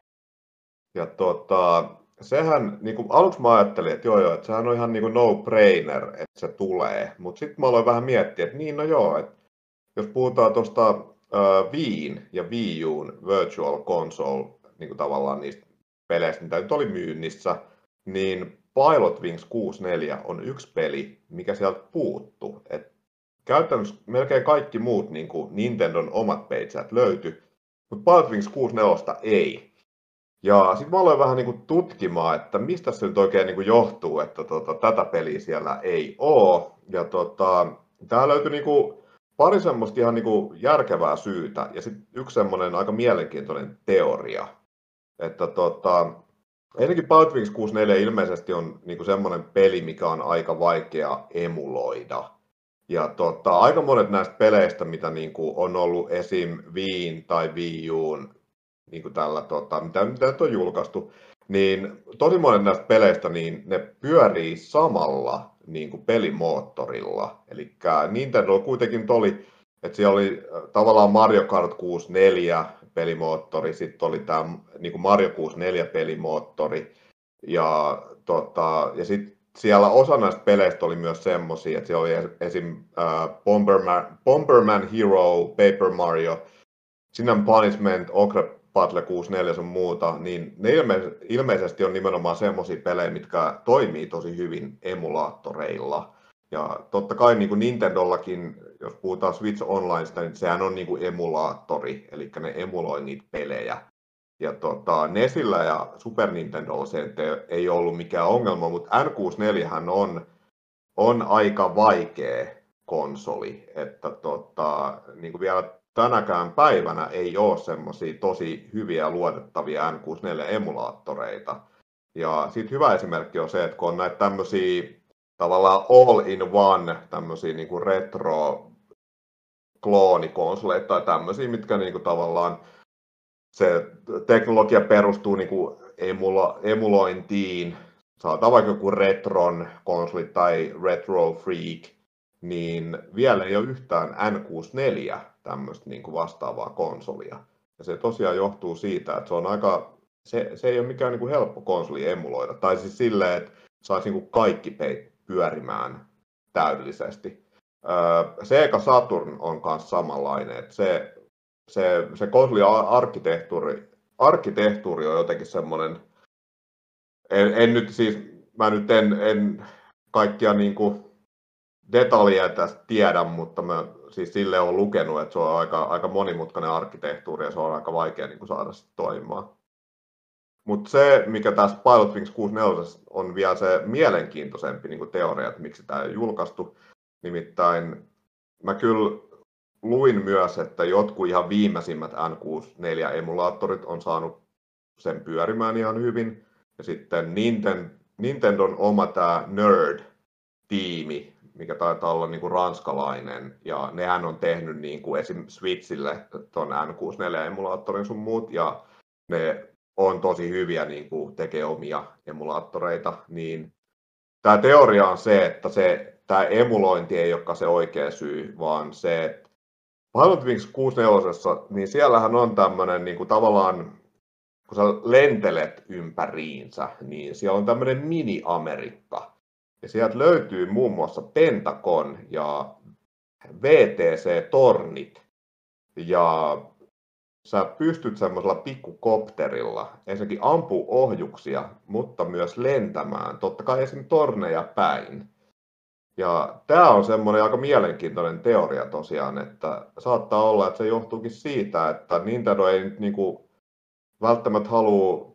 Ja tota, sehän, niin kuin aluksi mä ajattelin, että joo joo, että sehän on ihan niin kuin no-brainer, että se tulee. Mutta sitten mä aloin vähän miettiä, että niin no joo, että jos puhutaan tuosta uh, Viin ja Wii Uun Virtual Console, niin kuin tavallaan niistä peleistä, mitä nyt oli myynnissä, niin Pilot Wings 64 on yksi peli, mikä sieltä puuttu. Et käytännössä melkein kaikki muut niin kuin Nintendon omat peitsät löytyi, mutta Pilot Wings 64 ei. Ja sitten mä aloin vähän niin kuin tutkimaan, että mistä se nyt oikein niin kuin johtuu, että tota, tätä peliä siellä ei ole. Ja tota, tää löytyi niin kuin pari semmoista ihan niin kuin järkevää syytä ja sitten yksi semmoinen aika mielenkiintoinen teoria. Että tota, Ennenkin Wings 64 ilmeisesti on niin semmoinen peli, mikä on aika vaikea emuloida. Ja tota, aika monet näistä peleistä, mitä niin kuin on ollut esim. Viin tai Wii niin kuin tällä, tota, mitä, mitä nyt on julkaistu, niin tosi monet näistä peleistä, niin ne pyörii samalla niin kuin pelimoottorilla. Eli Nintendo kuitenkin oli, että siellä oli äh, tavallaan Mario Kart 64, pelimoottori, sitten oli tämä niin Mario 64 pelimoottori, ja, tota, ja sitten siellä osa näistä peleistä oli myös semmoisia, että siellä oli esim. Äh, Bomberman, Bomberman Hero, Paper Mario, Sin Punishment, Ogre Battle 64 sun muuta, niin ne ilme- ilmeisesti on nimenomaan semmoisia pelejä, mitkä toimii tosi hyvin emulaattoreilla. Ja totta kai niin kuin Nintendollakin, jos puhutaan Switch Onlineista, niin sehän on niin kuin emulaattori, eli ne emuloi niitä pelejä. Ja tota, Nesillä ja Super Nintendolla se ei ollut mikään ongelma, mutta N64 on, on aika vaikea konsoli, että tota, niin kuin vielä tänäkään päivänä ei ole semmoisia tosi hyviä luotettavia N64-emulaattoreita. Ja siitä hyvä esimerkki on se, että kun on näitä tämmöisiä tavallaan all in one tämmöisiä niin kuin retro kloonikonsoleita tai tämmöisiä, mitkä niin kuin tavallaan se teknologia perustuu niin kuin emula, emulointiin, saattaa vaikka joku Retron konsoli tai Retro Freak, niin vielä ei ole yhtään N64 tämmöistä niin kuin vastaavaa konsolia. Ja se tosiaan johtuu siitä, että se on aika, se, se ei ole mikään niin kuin helppo konsoli emuloida. Tai siis silleen, että saisi niin kuin kaikki peit pyörimään täydellisesti. Öö, Sega Saturn on myös samanlainen, että se, se, se konsoli-arkkitehtuuri arkkitehtuuri on jotenkin semmoinen, en, en nyt siis, mä nyt en, en kaikkia niin kuin detaljeja tästä tiedä, mutta mä siis sille on lukenut, että se on aika, aika monimutkainen arkkitehtuuri ja se on aika vaikea niin kuin saada sitä toimimaan. Mutta se, mikä tässä Pilot Wings 64 on vielä se mielenkiintoisempi niin teoria, että miksi tämä ei julkaistu. Nimittäin mä kyllä luin myös, että jotkut ihan viimeisimmät N64-emulaattorit on saanut sen pyörimään ihan hyvin. Ja sitten Nintendon oma tämä Nerd-tiimi, mikä taitaa olla niin kuin ranskalainen, ja nehän on tehnyt niin kuin esim. Switchille tuon N64-emulaattorin sun muut, ja ne on tosi hyviä, niin kuin tekee omia emulaattoreita, niin tämä teoria on se, että se, tämä emulointi ei olekaan se oikea syy, vaan se, että Pilot Wings 64, niin siellähän on tämmöinen niin kuin tavallaan, kun sä lentelet ympäriinsä, niin siellä on tämmöinen mini-Amerikka. Ja sieltä löytyy muun muassa Pentagon ja VTC-tornit. Ja sä pystyt semmoisella pikkukopterilla ensinnäkin ampuu ohjuksia, mutta myös lentämään, totta kai esimerkiksi torneja päin. Ja tämä on semmoinen aika mielenkiintoinen teoria tosiaan, että saattaa olla, että se johtuukin siitä, että Nintendo ei nyt niinku välttämättä halua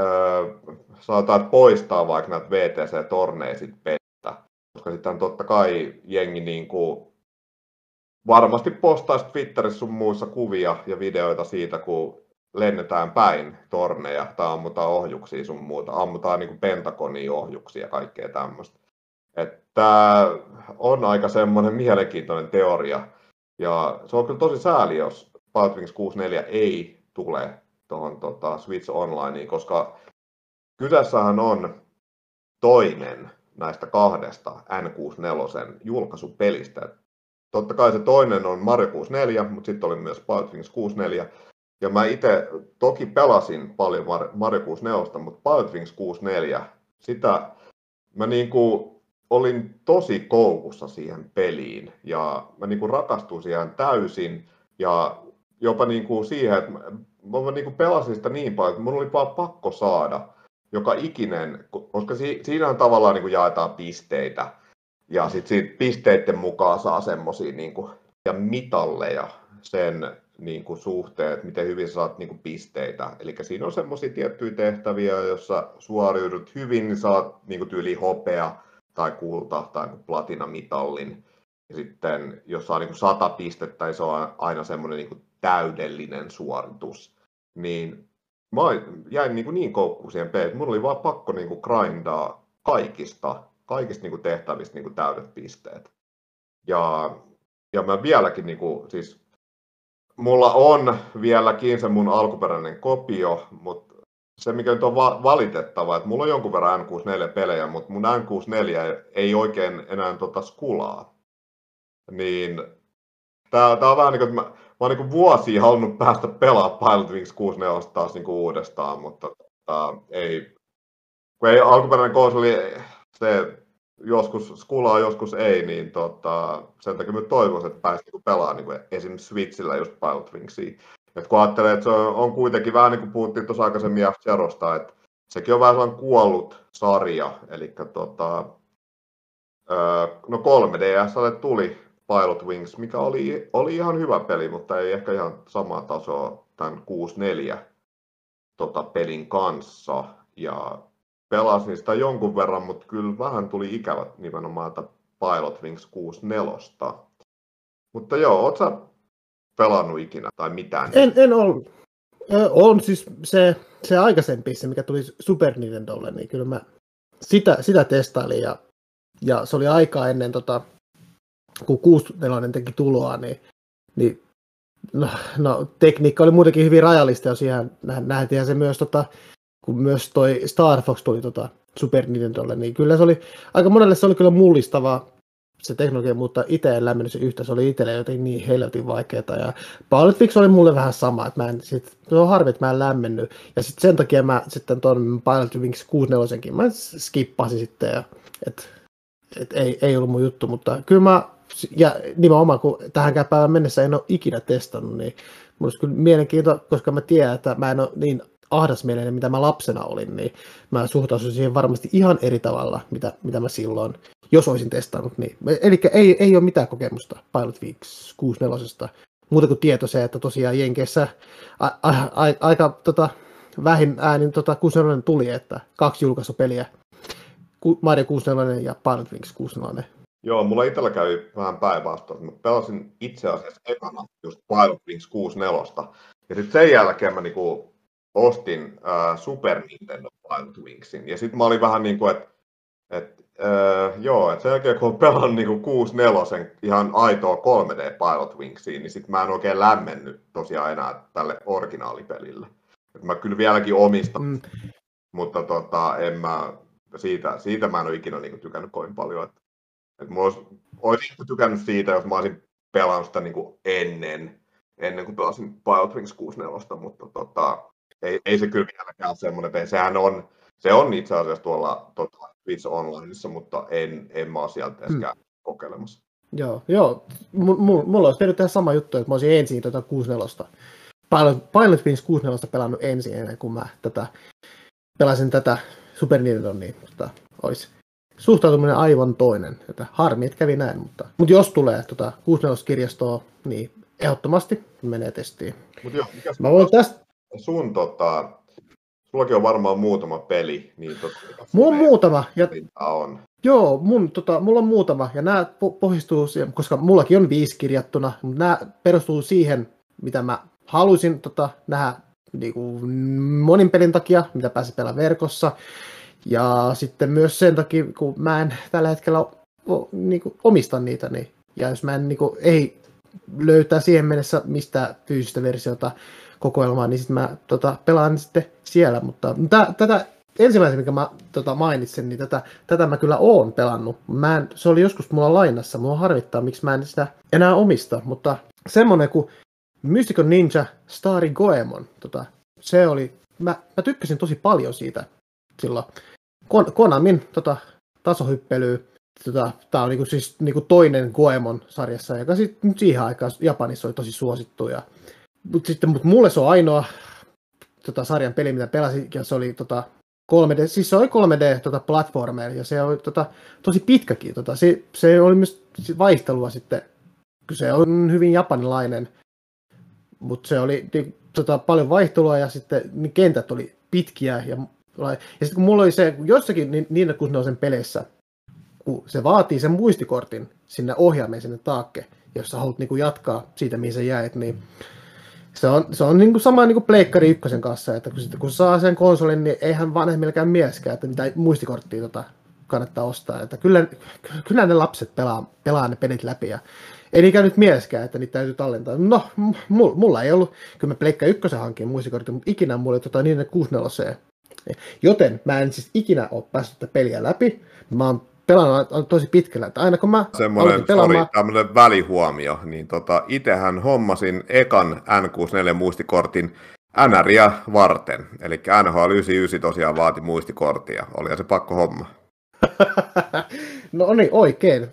öö, saataan poistaa vaikka näitä VTC-torneja sit pestä, koska sitten totta kai jengi niinku varmasti postaisi Twitterissä sun muissa kuvia ja videoita siitä, kun lennetään päin torneja tai ammutaan ohjuksia sun muuta, ammutaan niin Pentagonin ohjuksia ja kaikkea tämmöistä. Tämä on aika semmoinen mielenkiintoinen teoria. Ja se on kyllä tosi sääli, jos Wings 64 ei tule tuohon tota, Switch Onlineen, koska kyseessähän on toinen näistä kahdesta N64 julkaisupelistä. Totta kai se toinen on Mario 64, mutta sitten oli myös Wings 64. Ja mä itse toki pelasin paljon Mario 64, mutta Wings 64, sitä mä niinku olin tosi koukussa siihen peliin ja mä niin kuin rakastuin siihen täysin ja jopa niin kuin siihen, että mä, mä niin pelasin sitä niin paljon, että mun oli vaan pakko saada joka ikinen, koska si, siinähän tavallaan niin kuin jaetaan pisteitä ja sitten siitä pisteiden mukaan saa semmoisia niin kuin, ja mitalleja sen niin kuin suhteet, miten hyvin saat niin kuin pisteitä. Eli siinä on semmoisia tiettyjä tehtäviä, joissa suoriudut hyvin, niin saat niin kuin tyyli hopea, tai kulta tai platinamitalin. Ja sitten jos saa niin kuin 100 pistettä, niin se on aina semmoinen niin kuin täydellinen suoritus. Niin mä jäin niin, kuin niin koukkuun siihen peliin, että mulla oli vaan pakko niin kuin grindaa kaikista, kaikista niin kuin tehtävistä niin kuin täydet pisteet. Ja, ja mä vieläkin, niin kuin, siis mulla on vieläkin se mun alkuperäinen kopio, mutta se, mikä nyt on va- valitettava, että mulla on jonkun verran N64-pelejä, mutta mun N64 ei oikein enää tota skulaa. Niin tää, tää on vähän niin kuin, että mä oon niin vuosia halunnut päästä pelaamaan Pilot Wings 64 taas niin kuin uudestaan, mutta tota, ei, kun ei alkuperäinen konsoli, se joskus skulaa, joskus ei, niin tota, sen takia mä toivoisin, että pääsi niin pelaamaan niin esimerkiksi Switchillä just Pilot Wingsia. Et kun ajattelee, että se on, on kuitenkin vähän niin kuin puhuttiin tuossa aikaisemmin F-Zerosta, että sekin on vähän sellainen kuollut sarja, eli tota, no 3DSlle tuli Pilot Wings, mikä oli, oli ihan hyvä peli, mutta ei ehkä ihan samaa tasoa tämän 64 tota, pelin kanssa ja pelasin sitä jonkun verran, mutta kyllä vähän tuli ikävät nimenomaan että Pilot Wings 64. Mutta joo, oot sä pelannut ikinä tai mitään? En, en. Ö, on siis se, se aikaisempi, se mikä tuli Super Nintendolle, niin kyllä mä sitä, sitä testailin ja, ja se oli aikaa ennen tota, kun 64 teki tuloa, niin, niin no, no, tekniikka oli muutenkin hyvin rajallista, jos ihan nähtiin se myös, tota, kun myös toi Star Fox tuli tota, Super Nintendolle, niin kyllä se oli, aika monelle se oli kyllä mullistava se teknologia, mutta itse en lämmennyt se yhtä, se oli itselle jotenkin niin helvetin vaikeaa. Ja Pilot Fix oli mulle vähän sama, että mä en, sit, se on harmi, että mä en lämmennyt. Ja sitten sen takia mä sitten tuon Pilot Wings 64 mä skippasin sitten, ja, et, et ei, ei ollut mun juttu, mutta kyllä mä ja nimenomaan kun tähänkään päivään mennessä en ole ikinä testannut, niin mulla olisi kyllä mielenkiintoista, koska mä tiedän, että mä en ole niin ahdasmielinen, mitä mä lapsena olin, niin mä suhtautuisin siihen varmasti ihan eri tavalla, mitä, mitä mä silloin, jos olisin testannut. Niin. Eli ei, ei ole mitään kokemusta Pilot Weeks 64. Muuta kuin tieto se, että tosiaan Jenkeissä a, a, a, aika tota, vähin äänin tota, 64 tuli, että kaksi julkaisupeliä, Mario 64 ja Pilot Wings 64 Joo, mulla itsellä kävi vähän päinvastoin. Mä pelasin itse asiassa ekana just Pilot Wings 64. Ja sitten sen jälkeen mä niinku ostin äh, Super Nintendo Pilot Wingsin. Ja sitten mä olin vähän niin kuin, että et, äh, joo, että sen jälkeen kun on pelannut niinku 64 ihan aitoa 3D Pilot Wingsiin, niin sitten mä en oikein lämmennyt tosiaan enää tälle originaalipelille. Et mä kyllä vieläkin omistan, mm. mutta tota, en mä, siitä, siitä mä en ole ikinä niinku tykännyt kovin paljon. Että et mä olisi, olisin tykännyt siitä, jos mä olisin pelannut sitä niin kuin ennen, ennen kuin pelasin Pilot Wings 64, mutta tota, ei, ei, se kyllä vieläkään ole semmoinen, että sehän on, se on itse asiassa tuolla tota, Twitch Onlineissa, mutta en, en mä ole sieltä edes hmm. kokeilemassa. Joo, joo. M- mulla olisi tehnyt tähän sama juttu, että mä olisin ensin tuota 64. Pilot, Pilot Wings 64 pelannut ensin ennen kuin mä tätä, pelasin tätä Super Nintendo, niin tota, olisi suhtautuminen aivan toinen. Että harmi, että kävi näin, mutta, mutta jos tulee tota 64-kirjastoa, niin ehdottomasti menee testiin. Mut joo, Mä voin tästä... Sun tota, sullakin on varmaan muutama peli. Niin tota, mulla on muutama. Ja... On. Joo, mun, tota, mulla on muutama, ja nämä pohjistuu siihen, koska mullakin on viisi kirjattuna, mutta nämä perustuu siihen, mitä mä halusin tota, nähdä niin kuin monin pelin takia, mitä pääsi pelaamaan verkossa. Ja sitten myös sen takia, kun mä en tällä hetkellä niin kuin omista niitä, niin, ja jos mä en niin kuin, ei löytää siihen mennessä mistä fyysistä versiota kokoelmaa, niin sitten mä tota, pelaan sitten siellä. Mutta t- tätä ensimmäisen, mikä mä tota, mainitsin, niin tätä, tätä mä kyllä oon pelannut. Mä en, se oli joskus mulla lainassa, mua harvittaa, miksi mä en sitä enää omista, mutta semmonen kuin Mystical Ninja Starry Goemon, tota, se oli, mä, mä tykkäsin tosi paljon siitä silloin Kon- Konamin tota, tasohyppely, tota, tämä on niinku, siis niinku toinen Goemon sarjassa, joka sitten siihen aikaan Japanissa oli tosi suosittu. Ja, mutta sitten mut mulle se on ainoa tota, sarjan peli, mitä pelasin, ja se oli tota, 3D, siis se oli 3D tota, platformer, ja se oli tota, tosi pitkäkin. Tota, se, se oli myös vaihtelua sitten, kun se on hyvin japanilainen, mutta se oli niin, tota, paljon vaihtelua, ja sitten niin kentät oli pitkiä, ja ja sitten kun mulla oli se, jossakin niin, niin kun ne on sen peleissä, kun se vaatii sen muistikortin sinne ohjaameen sinne taakke, jos sä haluat niin kuin jatkaa siitä, mihin sä jäit, niin se on, se on niin kuin sama niin kuin Pleikkari ykkösen kanssa, että kun, sitten, kun saa sen konsolin, niin eihän vanhemmilläkään mieskään, että mitä muistikorttia tota, kannattaa ostaa. Että kyllä, kyllä ne lapset pelaa, pelaa ne pelit läpi ja ei niinkään nyt mieskään, että niitä täytyy tallentaa. No, mulla ei ollut, kyllä mä Pleikka ykkösen hankin muistikortin, mutta ikinä mulla ei tota, niin 64 Joten mä en siis ikinä ole päässyt tätä peliä läpi. Mä oon pelannut tosi pitkällä, että aina kun mä Semmoinen, pelaamaan... sorry, tämmöinen välihuomio, niin tota, itehän hommasin ekan N64-muistikortin NRiä varten, eli NHL 99 tosiaan vaati muistikorttia, oli se pakko homma. [LAUGHS] no niin, oikein.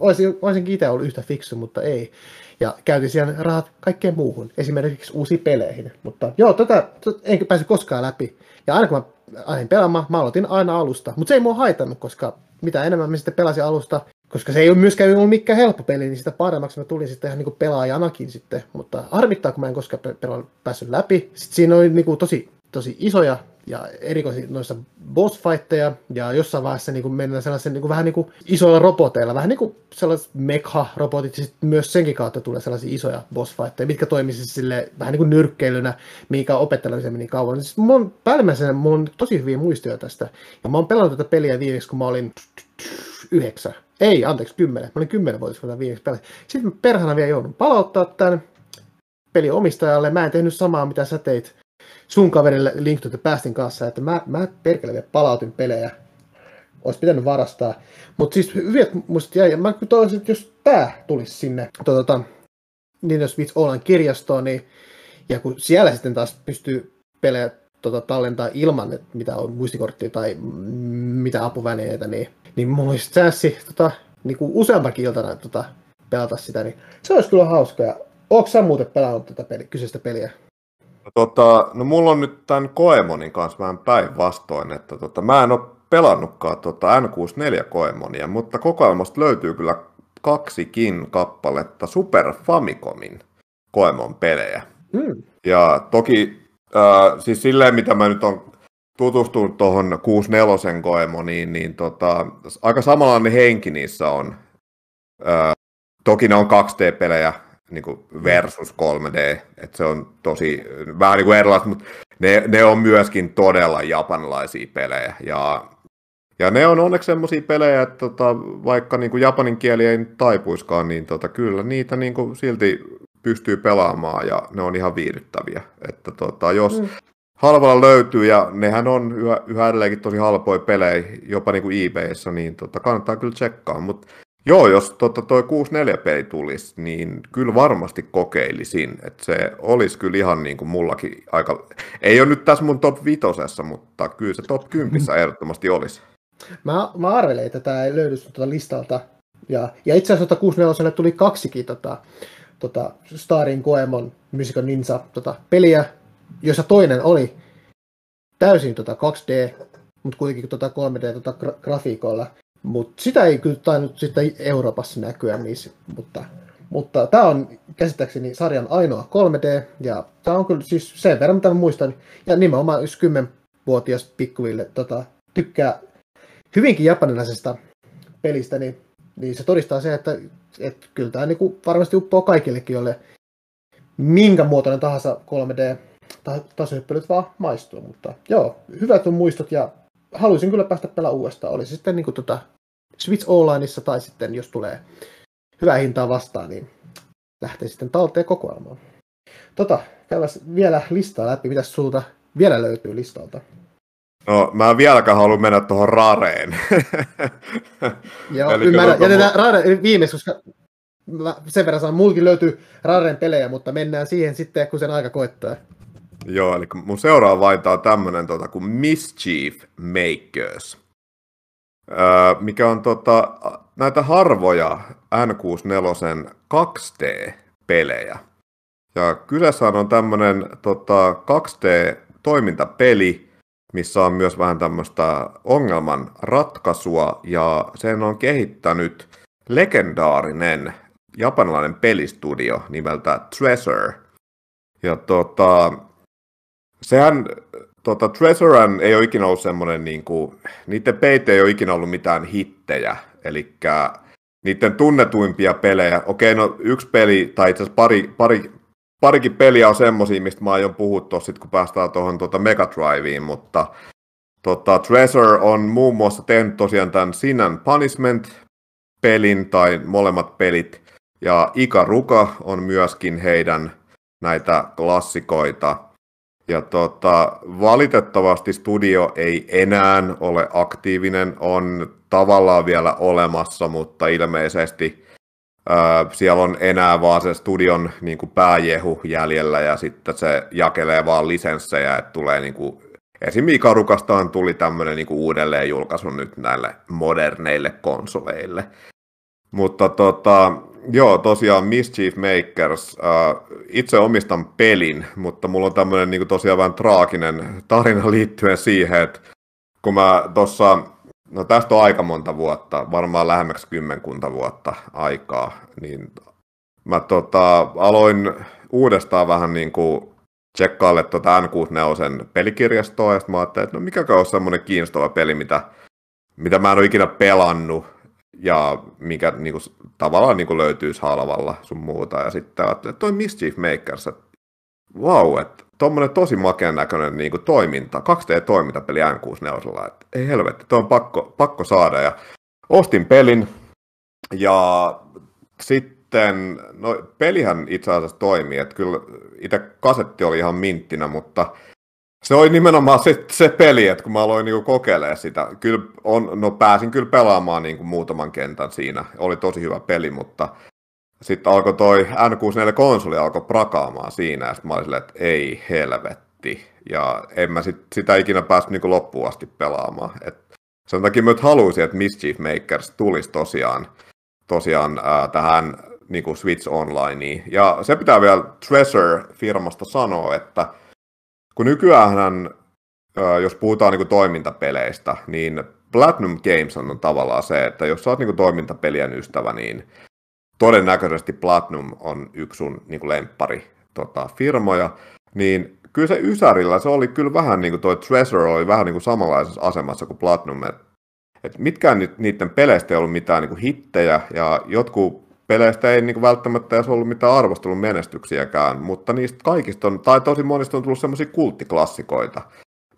Olisin, olisinkin itse ollut yhtä fiksu, mutta ei. Ja käytin siellä rahat kaikkeen muuhun, esimerkiksi uusiin peleihin. Mutta joo, tätä enkä pääse koskaan läpi. Ja aina kun mä aina pelaamaan, mä aloitin aina alusta. Mutta se ei mua haitannut, koska mitä enemmän mä sitten pelasin alusta, koska se ei ole myöskään ollut mikään helppo peli, niin sitä paremmaksi mä tulin sitten ihan niin pelaajanakin sitten. Mutta harmittaa, kun mä en koskaan pe- pe- päässyt läpi. Sitten siinä oli niin kuin tosi tosi isoja ja erikoisesti noissa boss fightteja, ja jossain vaiheessa niin kuin mennään sellaisen niin kuin, vähän niin kuin isoilla roboteilla, vähän niin kuin sellaiset mecha-robotit, sitten myös senkin kautta tulee sellaisia isoja boss fightteja, mitkä toimisi sille vähän niin kuin nyrkkeilynä, mikä opettelemisen meni kauan. Siis on päällimmäisenä, mulla on tosi hyviä muistoja tästä, ja mä oon pelannut tätä peliä viimeksi, kun mä olin yhdeksän. Ei, anteeksi, kymmenen. Mä olin kymmenen vuotta, kun viimeksi pelasin. Sitten mä perhana vielä joudun palauttaa tämän pelin omistajalle. Mä en tehnyt samaa, mitä sä teit sun kaverille Link to the Pastin kanssa, että mä, mä perkele vielä palautin pelejä. Olisi pitänyt varastaa. Mutta siis hyviä muistot jäi. Mä toivoisin, että jos tää tulisi sinne tuota, niin jos Switch Online kirjastoon, niin ja kun siellä sitten taas pystyy pelejä tota, tallentaa ilman, että mitä on muistikorttia tai mitä apuvälineitä, niin, niin mulla olisi chanssi tota, niin kuin useampakin iltana tota, pelata sitä, niin se olisi kyllä hauska. Ja onko sä muuten pelannut tätä peli, kyseistä peliä? No, tota, no mulla on nyt tämän Koemonin kanssa vähän päinvastoin, että tota, mä en ole pelannutkaan tota N64 Koemonia, mutta kokoelmasta löytyy kyllä kaksikin kappaletta Super Famicomin Koemon pelejä. Mm. Ja toki äh, siis silleen, mitä mä nyt on tutustunut tuohon 64 Koemoniin, niin tota, aika samanlainen henki niissä on. Äh, toki ne on 2D-pelejä, niin kuin versus 3D, että se on tosi vähän niin kuin erilaista, mutta ne, ne on myöskin todella japanilaisia pelejä, ja, ja ne on onneksi sellaisia pelejä, että tota, vaikka niin kuin japanin kieli ei taipuiskaan, niin tota, kyllä niitä niin kuin silti pystyy pelaamaan, ja ne on ihan viihdyttäviä, että tota, jos mm. halvalla löytyy, ja nehän on yhä, yhä edelleenkin tosi halpoja pelejä, jopa niin kuin eBayssä, niin tota, kannattaa kyllä tsekkaa, mutta Joo, jos tota, toi 6-4-peli tulisi, niin kyllä varmasti kokeilisin. Että se olisi kyllä ihan niin kuin mullakin aika... Ei ole nyt tässä mun top vitosessa, mutta kyllä se top 10 [LAUGHS] ehdottomasti olisi. Mä, mä arvelin, että tämä ei löydy tuota listalta. Ja, ja itse asiassa 64 tuli kaksikin tota, tota Starin Koemon Musical Ninja tota, peliä, jossa toinen oli täysin tota 2D, mutta kuitenkin tota 3D tota gra- grafiikoilla. Mutta sitä ei kyllä tainnut sitten Euroopassa näkyä niissä, mutta, mutta tämä on käsittääkseni sarjan ainoa 3D, ja tämä on kyllä siis sen verran, mitä muistan, ja nimenomaan jos 10-vuotias pikkuville tota, tykkää hyvinkin japanilaisesta pelistä, niin, niin se todistaa se, että, että kyllä tämä niin varmasti uppoo kaikillekin, jolle minkä muotoinen tahansa 3D tasohyppelyt vaan maistuu, mutta joo, hyvät on muistot ja haluaisin kyllä päästä pelaamaan uudestaan. Oli sitten niin kuin tota Switch Onlineissa tai sitten jos tulee hyvää hintaa vastaan, niin lähtee sitten talteen kokoelmaan. Tota, käydään vielä listaa läpi. Mitäs sulta vielä löytyy listalta? No, mä en vieläkään halua mennä tuohon Rareen. [LAUGHS] Joo, ymmärrän. Jätetään mun... Rare viimeis, koska sen verran sanon, mulkin löytyy Raren pelejä, mutta mennään siihen sitten, kun sen aika koittaa. Joo, eli mun seuraava valinta on tämmönen tota, kuin Mischief Makers, mikä on tota, näitä harvoja N64 2D-pelejä. Ja kyseessä on tämmönen tota, 2D-toimintapeli, missä on myös vähän tämmöistä ongelman ratkaisua, ja sen on kehittänyt legendaarinen japanilainen pelistudio nimeltä Treasure. Ja tota, sehän, tota, Treasuran ei ole ikinä ollut semmoinen, niin kuin, niiden peite ei ole ikinä ollut mitään hittejä, eli niiden tunnetuimpia pelejä, okei, no yksi peli, tai itse asiassa pari, pari, parikin peliä on semmoisia, mistä mä aion puhua tuossa, kun päästään tuohon tuota Mega Driveen, mutta tota, Treasure on muun muassa tehnyt tosiaan tämän Sin and Punishment-pelin, tai molemmat pelit, ja Ikaruka on myöskin heidän näitä klassikoita, ja tota, valitettavasti studio ei enää ole aktiivinen, on tavallaan vielä olemassa, mutta ilmeisesti ää, siellä on enää vaan se studion niin kuin pääjehu jäljellä ja sitten se jakelee vaan lisenssejä, että tulee niin kuin, esim. Ikarukastaan tuli tämmöinen niin uudelleen nyt näille moderneille konsoleille. Mutta tota, Joo, tosiaan Mischief Makers. Uh, itse omistan pelin, mutta mulla on tämmöinen niin tosiaan vähän traaginen tarina [LAUGHS] liittyen siihen, että kun mä tuossa, no tästä on aika monta vuotta, varmaan lähemmäksi kymmenkunta vuotta aikaa, niin mä tota, aloin uudestaan vähän niin kuin tsekkaille tuota N64 pelikirjastoa, ja sitten mä ajattelin, että no mikä on semmoinen kiinnostava peli, mitä, mitä mä en ole ikinä pelannut, ja mikä niin kuin, tavallaan niin kuin löytyisi halvalla sun muuta. Ja sitten että toi Mischief Makers, että wow, että tuommoinen tosi makeen näköinen niin kuin toiminta, 2D-toimintapeli N64, että ei helvetti, tuo on pakko, pakko saada. Ja ostin pelin, ja sitten, no pelihän itse asiassa toimii, että kyllä itse kasetti oli ihan minttinä, mutta se oli nimenomaan se, se peli, että kun mä aloin niinku kokeilemaan sitä, kyllä on, no pääsin kyllä pelaamaan niinku muutaman kentän siinä, oli tosi hyvä peli, mutta sitten alkoi toi N64-konsoli alkoi prakaamaan siinä, ja sitten mä olin silleen, että ei helvetti, ja en mä sit, sitä ikinä päässyt niinku loppuun asti pelaamaan. Et sen takia mä nyt haluaisin, että Mischief Makers tulisi tosiaan, tosiaan ää, tähän niinku Switch Onlineen. Ja se pitää vielä Treasure-firmasta sanoa, että kun nykyään, jos puhutaan niin kuin toimintapeleistä, niin Platinum Games on tavallaan se, että jos sä oot niin kuin toimintapelien ystävä, niin todennäköisesti Platinum on yksi sun niin kuin lemppari tota, firmoja, niin kyllä se Ysärillä se oli kyllä vähän niin kuin toi Treasure oli vähän niin kuin samanlaisessa asemassa kuin Platinum, että et mitkään niiden peleistä ei ollut mitään niin kuin hittejä, ja jotkut peleistä ei niin välttämättä edes ollut mitään arvostelun menestyksiäkään, mutta niistä kaikista on, tai tosi monista on tullut semmoisia kulttiklassikoita,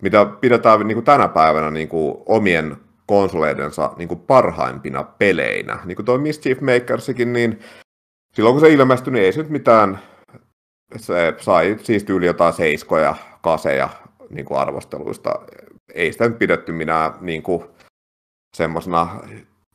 mitä pidetään niin kuin tänä päivänä niin kuin omien konsoleidensa niin kuin parhaimpina peleinä. Niin kuin toi Mischief Makersikin, niin silloin kun se ilmestyi, niin ei se nyt mitään, se sai siis tyyli jotain seiskoja, kaseja niin kuin arvosteluista. Ei sitä nyt pidetty minä niin kuin semmoisena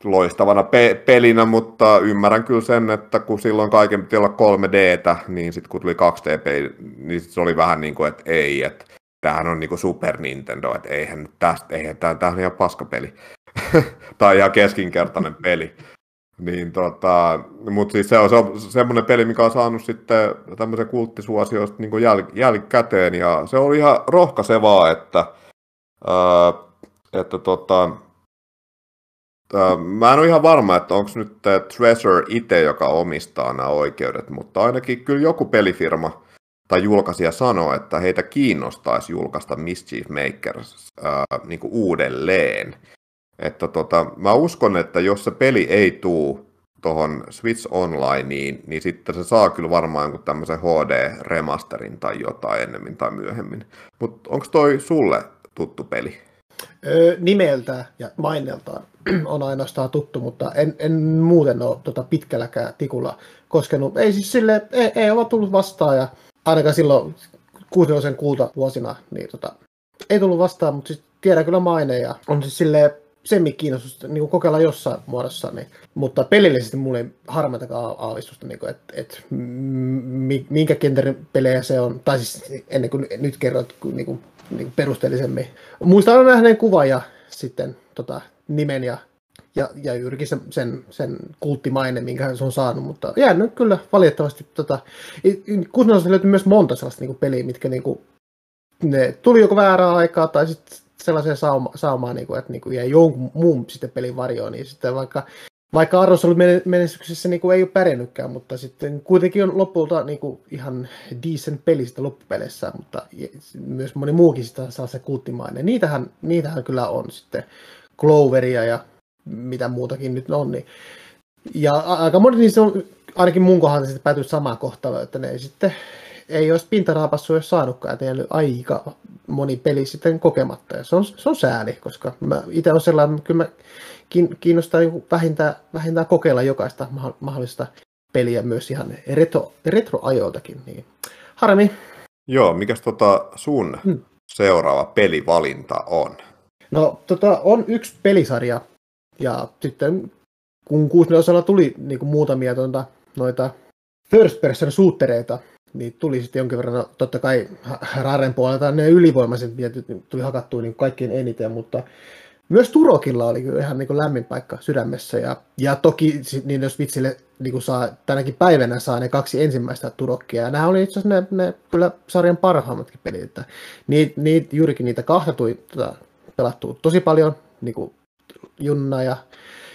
loistavana pe- pelinä, mutta ymmärrän kyllä sen, että kun silloin kaiken piti olla 3Dtä, niin sitten kun tuli 2D, niin se oli vähän niin kuin, että ei, että tämähän on niin kuin Super Nintendo, että eihän tästä, eihän tämä, tämä on ihan paskapeli. [LAUGHS] tai ihan keskinkertainen peli. Niin tota, mutta siis se on, se on semmoinen peli, mikä on saanut sitten tämmöisen kulttisuosiosta niin jäl, jälkikäteen, ja se oli ihan rohkaisevaa, että, ää, että tota, Mä en ole ihan varma, että onko nyt Treasure itse, joka omistaa nämä oikeudet, mutta ainakin kyllä joku pelifirma tai julkaisija sanoo, että heitä kiinnostaisi julkaista Mischief Makers ää, niin kuin uudelleen. Että tota, mä uskon, että jos se peli ei tuu tuohon Switch Onlineen, niin sitten se saa kyllä varmaan jonkun tämmöisen HD-remasterin tai jotain ennemmin tai myöhemmin. Mutta onko toi sulle tuttu peli? Nimeltä ja maineltaan [CLEARS THROAT] on ainoastaan tuttu, mutta en, en muuten ole tota pitkälläkään tikulla koskenut. Ei siis sille, ei, ei ole tullut vastaan ja ainakaan silloin kuusiosen kuulta vuosina, niin tota, ei tullut vastaan, mutta siis tiedän kyllä maine ja on siis silleen semmi-kiinnostusta niin kokeilla jossain muodossa, niin, mutta pelillisesti mulla ei harmaitakaan aavistusta, niin että et, minkä kentän pelejä se on, tai siis ennen kuin nyt kerroit niin kuin, niin kuin perusteellisemmin. Muistan nähneen kuvan ja sitten tota, nimen ja, ja, ja juurikin sen, sen, sen kulttimaine, minkä se on saanut, mutta jäänyt kyllä valitettavasti. Tota, Kuusinossa löytyy myös monta sellaista niin peliä, mitkä niin kuin, ne tuli joko väärää aikaa tai sitten sellaiseen sauma, saumaan, niin kuin, että niin kuin jäi jonkun muun sitten pelin varjoon, niin sitten vaikka vaikka arvostelu menestyksessä niin kuin ei ole pärjännytkään, mutta sitten kuitenkin on lopulta niin kuin ihan decent peli sitä loppupeleissä, mutta myös moni muukin sitä saa se kulttimainen. Niitähän, niitähän kyllä on sitten Cloveria ja mitä muutakin nyt on. Niin. Ja aika moni niistä on, ainakin mun kohdalla sitten päätynyt samaan kohtaloon, että ne ei sitten ei olisi pintaraapassu jos saanutkaan, että jäänyt aika moni peli sitten kokematta. Ja se on, se on sääli, koska mä itse olen sellainen, kyllä mä kiinnostaa vähintään, vähintään kokeilla jokaista mahdollista peliä myös ihan retro, retroajoiltakin. Niin. Harmi. Joo, mikäs tota sun hmm. seuraava pelivalinta on? No, tota, on yksi pelisarja, ja sitten kun 64 tuli niin kuin muutamia tuota, noita first person suuttereita, niin tuli sitten jonkin verran, no, totta kai Raren puolelta ne ylivoimaiset tuli hakattua niin kaikkien eniten, mutta myös Turokilla oli kyllä ihan niin kuin lämmin paikka sydämessä. Ja, ja toki niin jos vitsille niin kuin saa, tänäkin päivänä saa ne kaksi ensimmäistä Turokkia. Ja nämä oli itse asiassa ne, ne kyllä sarjan parhaimmatkin pelit. Että niit, niit, juurikin niitä kahta tuli tota, pelattua tosi paljon niin kuin junna ja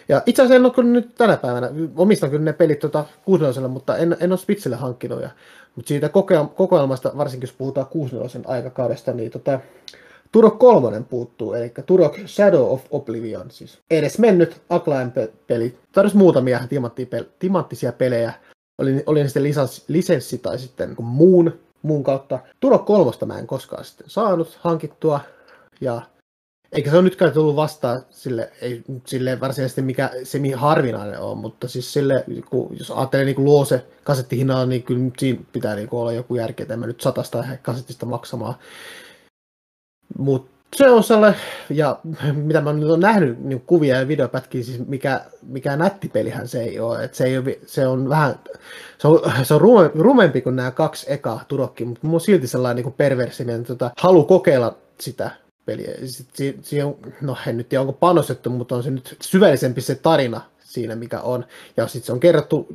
ja itse asiassa en ole kyllä nyt tänä päivänä, omistan kyllä ne pelit tota, 6 mutta en, en ole Spitsille hankkinut. Ja, mutta siitä kokoelmasta, varsinkin jos puhutaan 6 aikakaudesta, niin tota, Turok kolmonen puuttuu, eli Turok Shadow of Oblivion, siis edes mennyt Acclaim-peli. Tarvitsisi muutamia timanttisia pelejä, oli, oli ne sitten lisens, lisenssi tai sitten muun, muun kautta. Turok kolmosta mä en koskaan sitten saanut hankittua, ja eikä se ole nytkään tullut vastaan sille, ei sille varsinaisesti mikä se mihin harvinainen on, mutta siis sille, kun, jos ajattelee niin luose kasettihinnalla, niin kyllä siinä pitää niin olla joku järki, että mä nyt satasta kasettista maksamaan. Mutta se on sellainen, ja mitä mä nyt olen nähnyt niin kuvia ja videopätkiä, siis mikä, mikä nättipelihän se ei ole. Et se, ei ole se on vähän, se on, se on rume, rumempi kuin nämä kaksi ekaa turokki, mutta mulla on silti sellainen niin perversinen tota, halu kokeilla sitä peliä. Si, si, on, no en nyt tiedä onko panostettu, mutta on se nyt syvällisempi se tarina siinä, mikä on. Ja sitten se on kerrottu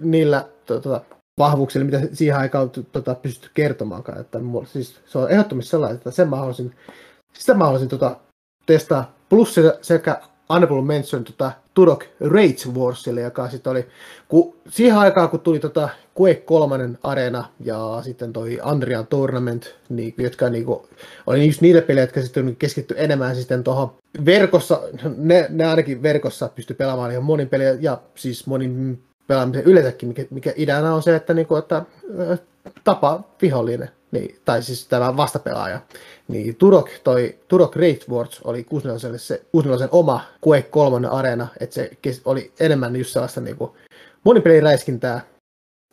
niillä tota, vahvuuksilla, mitä siihen aikaan tota, pystytty kertomaankaan. Että, siis, se on ehdottomasti sellainen, että sen mä haluaisin, sitä mä haluaisin tota, testaa. Plus sekä Honorable Mention tota, Turok Rage Warsille, joka sitten oli, kun, siihen aikaan kun tuli tota Quake 3 arena ja sitten toi Andrian Tournament, niin, jotka niinku, oli just niitä pelejä, jotka sitten keskitty enemmän sitten tuohon verkossa, ne, ne ainakin verkossa pysty pelaamaan ihan monin peliä ja siis monin pelaamisen yleensäkin, mikä, mikä ideana on se, että, niinku, että tapa vihollinen, niin, tai siis tämä vastapelaaja. Niin Turok, toi, Turok Great Wars oli 64 se 64 oma Quake 3 areena, että se oli enemmän just sellaista niinku monipeliräiskintää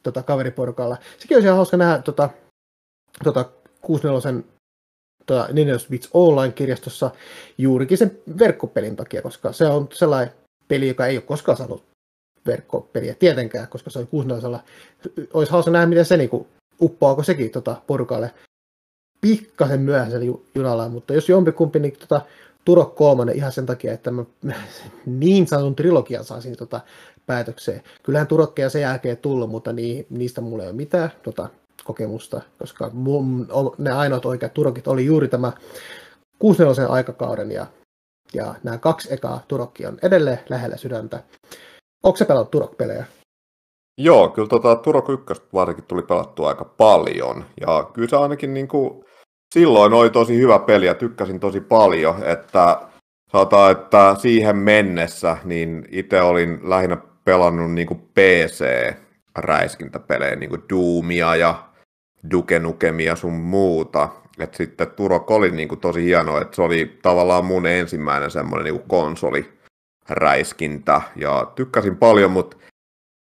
tota, kaveriporukalla. Sekin olisi ihan hauska nähdä tota, tota 64 tota, Nintendo Switch Online-kirjastossa juurikin sen verkkopelin takia, koska se on sellainen peli, joka ei ole koskaan saanut verkkopeliä tietenkään, koska se on 64 Olisi hauska nähdä, miten se niinku, uppoako sekin tota, porukalle pikkasen myöhäisellä junalla, mutta jos jompikumpi, niin tota, Turok kolmonen ihan sen takia, että mä [LAUGHS] niin sanotun trilogian saisin tota, päätökseen. Kyllähän Turokkeja sen jälkeen tullut, mutta niin, niistä mulla ei ole mitään tota, kokemusta, koska mun, ne ainoat oikeat Turokit oli juuri tämä 64 aikakauden ja, ja nämä kaksi ekaa Turokkia on edelleen lähellä sydäntä. Onko se pelannut Turok-pelejä? Joo, kyllä tota, Turok 1 varsinkin tuli pelattua aika paljon. Ja kyllä se ainakin niin kuin, silloin oli tosi hyvä peli ja tykkäsin tosi paljon, että sanotaan, että siihen mennessä niin itse olin lähinnä pelannut niin kuin PC-räiskintäpelejä, niin kuin Doomia ja Duke Nukemia sun muuta. Et sitten Turok oli niin kuin tosi hieno, että se oli tavallaan mun ensimmäinen semmoinen niin kuin konsoliräiskintä ja tykkäsin paljon, mutta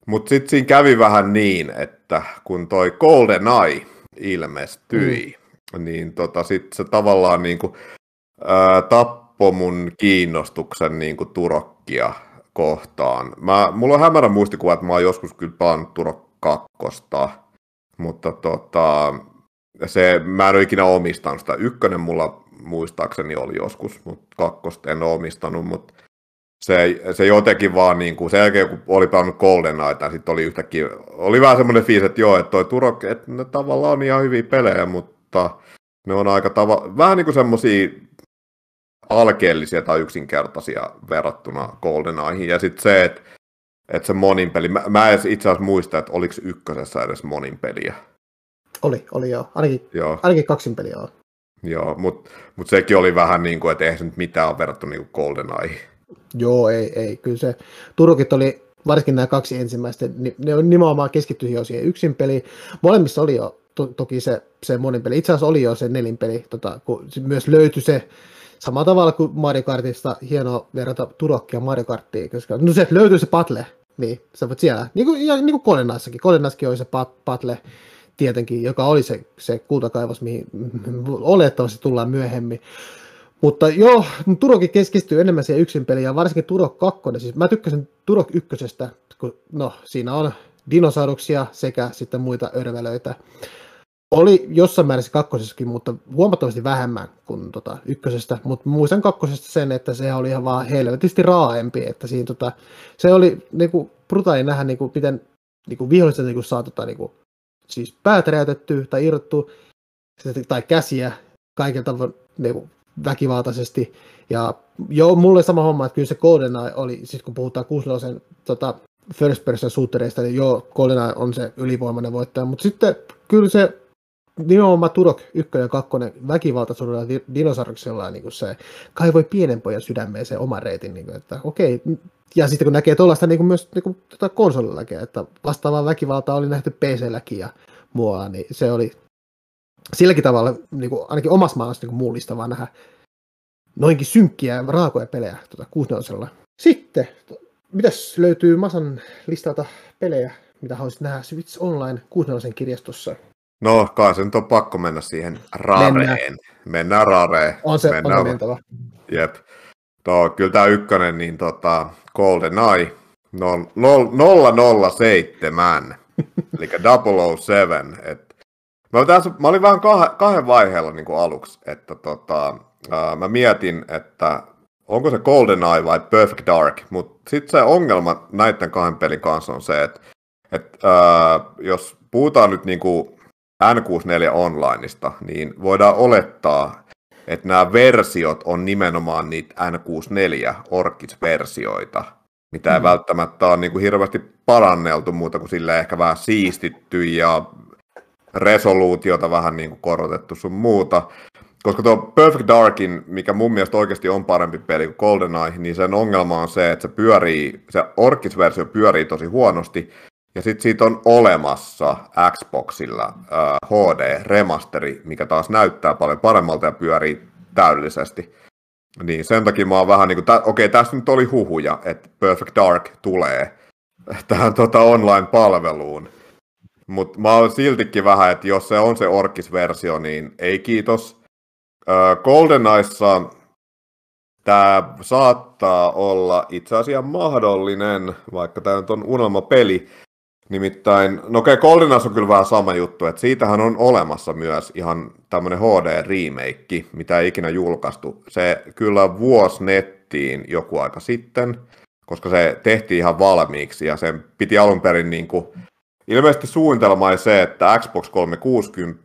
mutta sitten siinä kävi vähän niin, että kun toi Golden Eye ilmestyi, mm. niin tota, sitten se tavallaan niinku, ää, tappoi mun kiinnostuksen niinku Turokkia kohtaan. Mä, mulla on hämärä muistikuva, että mä oon joskus kyllä pelannut Turok 2, mutta tota, se, mä en ole ikinä omistanut sitä. Ykkönen mulla muistaakseni oli joskus, mutta kakkosta en ole omistanut, mutta se, se jotenkin vaan niin kuin, sen jälkeen kun oli pelannut Golden Knight, sitten oli yhtäkkiä, oli vähän semmoinen fiilis, että joo, että toi Turok, että ne tavallaan on ihan hyviä pelejä, mutta ne on aika tava, vähän niin kuin semmoisia alkeellisia tai yksinkertaisia verrattuna Golden Knighthin. Ja sitten se, että, että se monin peli, mä, mä en itse asiassa muista, että oliko ykkösessä edes monin peliä. Oli, oli joo. Ainakin, joo. ainakin kaksin peliä on. Joo, mutta mut sekin oli vähän niin kuin, että eihän se nyt mitään ole verrattu niin kuin Golden Knightin. Joo, ei, ei. Kyllä se Turukit oli, varsinkin nämä kaksi ensimmäistä, ne on nimenomaan keskitty jo siihen yksin peliin. Molemmissa oli jo to, toki se, se monin peli. Itse asiassa oli jo se nelin peli, tota, kun myös löytyi se samalla tavalla kuin Mario Kartista, hienoa verrata Turokkia Mario Karttiin, koska no se löytyy se patle, niin sä voit siellä, niin kuin, ja, niin kuin Kolenaissakin, Kolenaissakin oli se patle, tietenkin, joka oli se, se kultakaivos, mihin olettavasti tullaan myöhemmin. Mutta joo, Turokin keskistyy enemmän siihen yksin peliin, ja varsinkin Turok 2. Siis mä tykkäsin Turok 1, kun no, siinä on dinosauruksia sekä sitten muita örvelöitä. Oli jossain määrin kakkosessakin, mutta huomattavasti vähemmän kuin tota, ykkösestä. Mutta muistan kakkosesta sen, että se oli ihan vaan helvetisti raaempi. Että siinä, tota, se oli niinku, brutaali nähdä, niinku, miten niinku, viholliset niinku, saa tota, niinku, siis päätä räjäytettyä tai irrottu tai käsiä kaikilta niinku, väkivaltaisesti. Ja joo, mulle sama homma, että kyllä se GoldenEye oli, siis kun puhutaan 64 tota, first person shootereista, niin joo, GoldenEye on se ylivoimainen voittaja, mutta sitten kyllä se nimenomaan Turok 1 ja 2 väkivaltaisuudella dinosauruksella niin kuin se kaivoi pienen pojan sydämeen se oma reitin, niin kuin, että okei, ja sitten kun näkee tuollaista niin kuin myös niin kuin, tota konsolillakin, että vastaavaa väkivaltaa oli nähty PC-lläkin ja muualla, niin se oli silläkin tavalla niin kuin, ainakin omassa maailmassa niin mullistavaa nähdä noinkin synkkiä raakoja pelejä tuota, 64. Sitten, mitäs löytyy Masan listalta pelejä, mitä haluaisit nähdä Switch Online 64 kirjastossa? No, kai se nyt on pakko mennä siihen rareen. Mennään, Mennään rareen. On se, Mennään. on mentävä. Jep. Tuo, kyllä tämä ykkönen, niin tota, Golden Eye, 007, eli 007. Et, mä, tässä, mä olin vähän kah, kahden vaiheella niin kuin aluksi, että tota, ää, mä mietin, että onko se Golden Eye vai Perfect Dark, mutta sitten se ongelma näiden kahden pelin kanssa on se, että et, ää, jos puhutaan nyt niin kuin N64 Onlineista, niin voidaan olettaa, että nämä versiot on nimenomaan niitä N64 Orkis-versioita, mitä ei mm. välttämättä ole niin kuin hirveästi paranneltu muuta kuin sille ehkä vähän siistitty ja resoluutiota vähän niin kuin korotettu sun muuta. Koska tuo Perfect Darkin, mikä mun mielestä oikeasti on parempi peli kuin GoldenEye, niin sen ongelma on se, että se pyörii, se Orkis-versio pyörii tosi huonosti, ja sitten siitä on olemassa Xboxilla uh, HD-remasteri, mikä taas näyttää paljon paremmalta ja pyörii täydellisesti. Niin sen takia mä oon vähän niin kuin, okei, okay, tässä nyt oli huhuja, että Perfect Dark tulee tähän tota online-palveluun. Mutta mä oon siltikin vähän, että jos se on se Orkis-versio, niin ei kiitos. GoldenEyessa tämä saattaa olla itse asiassa mahdollinen, vaikka tämä nyt on unelmapeli, Nimittäin, no okei, okay, Goldenas on kyllä vähän sama juttu, että siitähän on olemassa myös ihan tämmöinen HD-remake, mitä ei ikinä julkaistu. Se kyllä vuosi nettiin joku aika sitten, koska se tehtiin ihan valmiiksi ja sen piti alun perin niin kuin, ilmeisesti suunnitelma se, että Xbox 360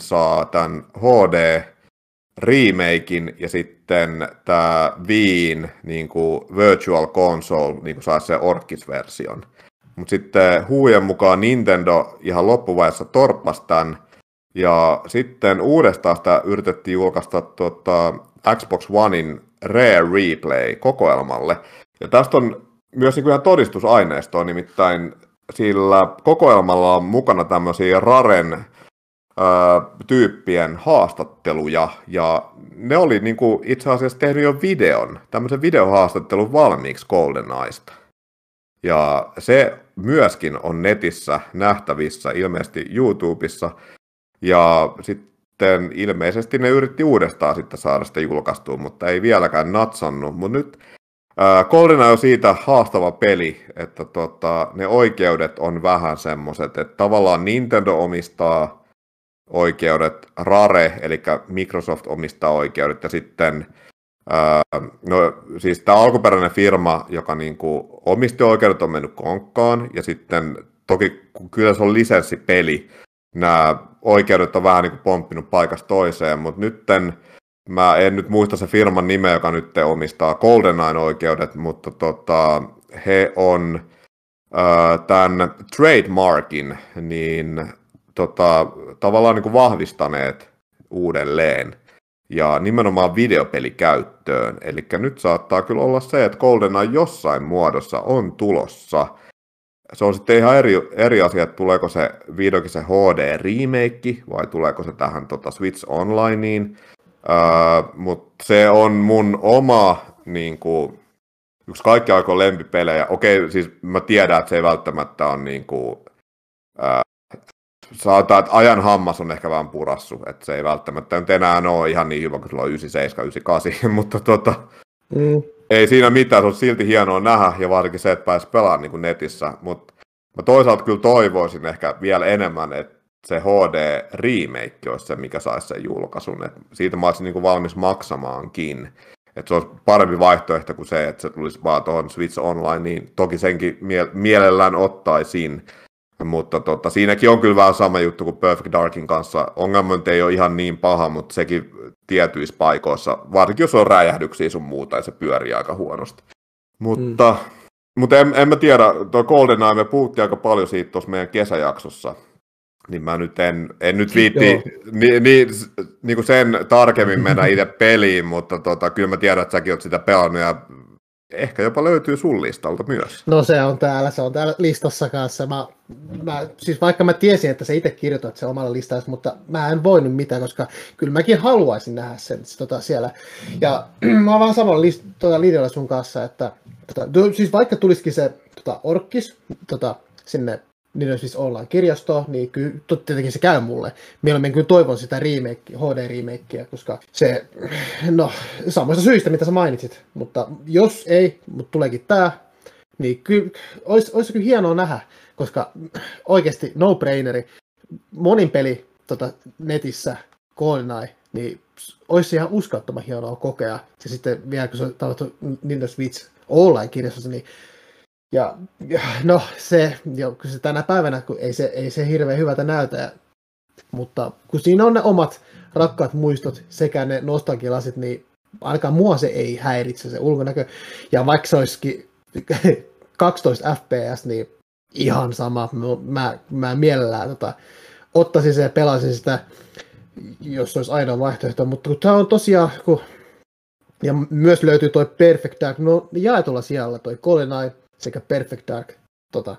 saa tämän HD remakein ja sitten tämä Viin niin kuin Virtual Console niin kuin saisi se Orkis-version. Mutta sitten huujen mukaan Nintendo ihan loppuvaiheessa torppasi tämän. Ja sitten uudestaan sitä yritettiin julkaista tuota, Xbox Onein Rare Replay kokoelmalle. Ja tästä on myös niin ihan todistusaineistoa, nimittäin sillä kokoelmalla on mukana tämmöisiä Raren tyyppien haastatteluja, ja ne oli niin kuin itse asiassa tehnyt jo videon, tämmöisen videohaastattelun valmiiksi GoldenEyesta. Ja se myöskin on netissä nähtävissä, ilmeisesti YouTubessa. Ja sitten ilmeisesti ne yritti uudestaan sitten saada sitä julkaistua, mutta ei vieläkään natsannut. Mutta nyt Goldena on siitä haastava peli, että tota, ne oikeudet on vähän semmoiset, että tavallaan Nintendo omistaa oikeudet, Rare, eli Microsoft omistaa oikeudet, ja sitten no siis tämä alkuperäinen firma, joka niin kuin omisti oikeudet, on mennyt konkkaan, ja sitten toki kyllä se on lisenssipeli, nämä oikeudet on vähän niin kuin pomppinut paikasta toiseen, mutta nytten mä en nyt muista se firman nimeä, joka nyt omistaa GoldenEye oikeudet, mutta tota, he on äh, tämän trademarkin niin tota, tavallaan niin kuin vahvistaneet uudelleen ja nimenomaan videopelikäyttöön. Eli nyt saattaa kyllä olla se, että GoldenEye jossain muodossa on tulossa. Se on sitten ihan eri, eri asia, että tuleeko se vihdoinkin se HD-remake vai tuleeko se tähän tota Switch Onlineen. Mutta se on mun oma niin kuin, yksi kaikki aikojen lempipelejä. Okei, siis mä tiedän, että se ei välttämättä ole niin kuin, uh, sanotaan, että ajan hammas on ehkä vähän purassu, että se ei välttämättä nyt enää ole ihan niin hyvä kuin silloin 97, 98, mutta tota, mm. ei siinä mitään, se on silti hienoa nähdä, ja varsinkin se, että pääsi pelaamaan niin kuin netissä, mutta mä toisaalta kyllä toivoisin ehkä vielä enemmän, että se HD-remake olisi se, mikä saisi sen julkaisun, että siitä mä olisin niin kuin valmis maksamaankin, että se olisi parempi vaihtoehto kuin se, että se tulisi vaan tuohon Switch Online, niin toki senkin mie- mielellään ottaisin, Mutta tota, siinäkin on kyllä vähän sama juttu kuin Perfect Darkin kanssa. Ongelma ei ole ihan niin paha, mutta sekin tietyissä paikoissa, varsinkin jos on räjähdyksiä sun muuta, ja se pyörii aika huonosti. Mutta, mm. mutta en, en mä tiedä, tuo GoldenEye, me puhuttiin aika paljon siitä tuossa meidän kesäjaksossa, niin mä nyt en, en nyt viitti ni, ni, niin kuin sen tarkemmin mennä itse peliin, mutta tota, kyllä mä tiedän, että säkin oot sitä pelannut ja ehkä jopa löytyy sun listalta myös. No se on täällä, se on täällä listassa kanssa. Mä, mä, siis vaikka mä tiesin, että sä itse kirjoitat se omalla listassa, mutta mä en voinut mitään, koska kyllä mäkin haluaisin nähdä sen tota, siellä. Ja [CLEARS THROAT] mä oon vähän samalla list, tota, linjalla sun kanssa, että tota, siis vaikka tulisikin se tota, orkkis tota, sinne niin siis ollaan kirjasto, niin kyllä tietenkin se käy mulle. Mieluummin kyllä toivon sitä remake, HD-remakeä, koska se, no, samoista syistä, mitä sä mainitsit. Mutta jos ei, mutta tuleekin tää, niin kyllä, olisi, olisi kyllä hienoa nähdä, koska oikeasti no-braineri, monin peli tota, netissä, GoldenEye, niin olisi ihan uskottoman hienoa kokea. Ja sitten vielä kun se on Nintendo Switch online-kirjastossa, niin ja, ja no se, jo, kun se tänä päivänä, kun ei se, ei se hirveän hyvältä näytä, mutta kun siinä on ne omat rakkaat muistot sekä ne nostalgialasit, niin ainakaan mua se ei häiritse se ulkonäkö. Ja vaikka se olisikin [LAUGHS] 12 fps, niin ihan sama. Mä, mä mielellään tota, ottaisin sen ja pelaisin sitä, jos olisi ainoa vaihtoehto. Mutta kun tämä on tosiaan, kun, ja myös löytyy toi Perfect Dark, no jaetulla sijalla toi GoldenEye, sekä Perfect Dark. Tota,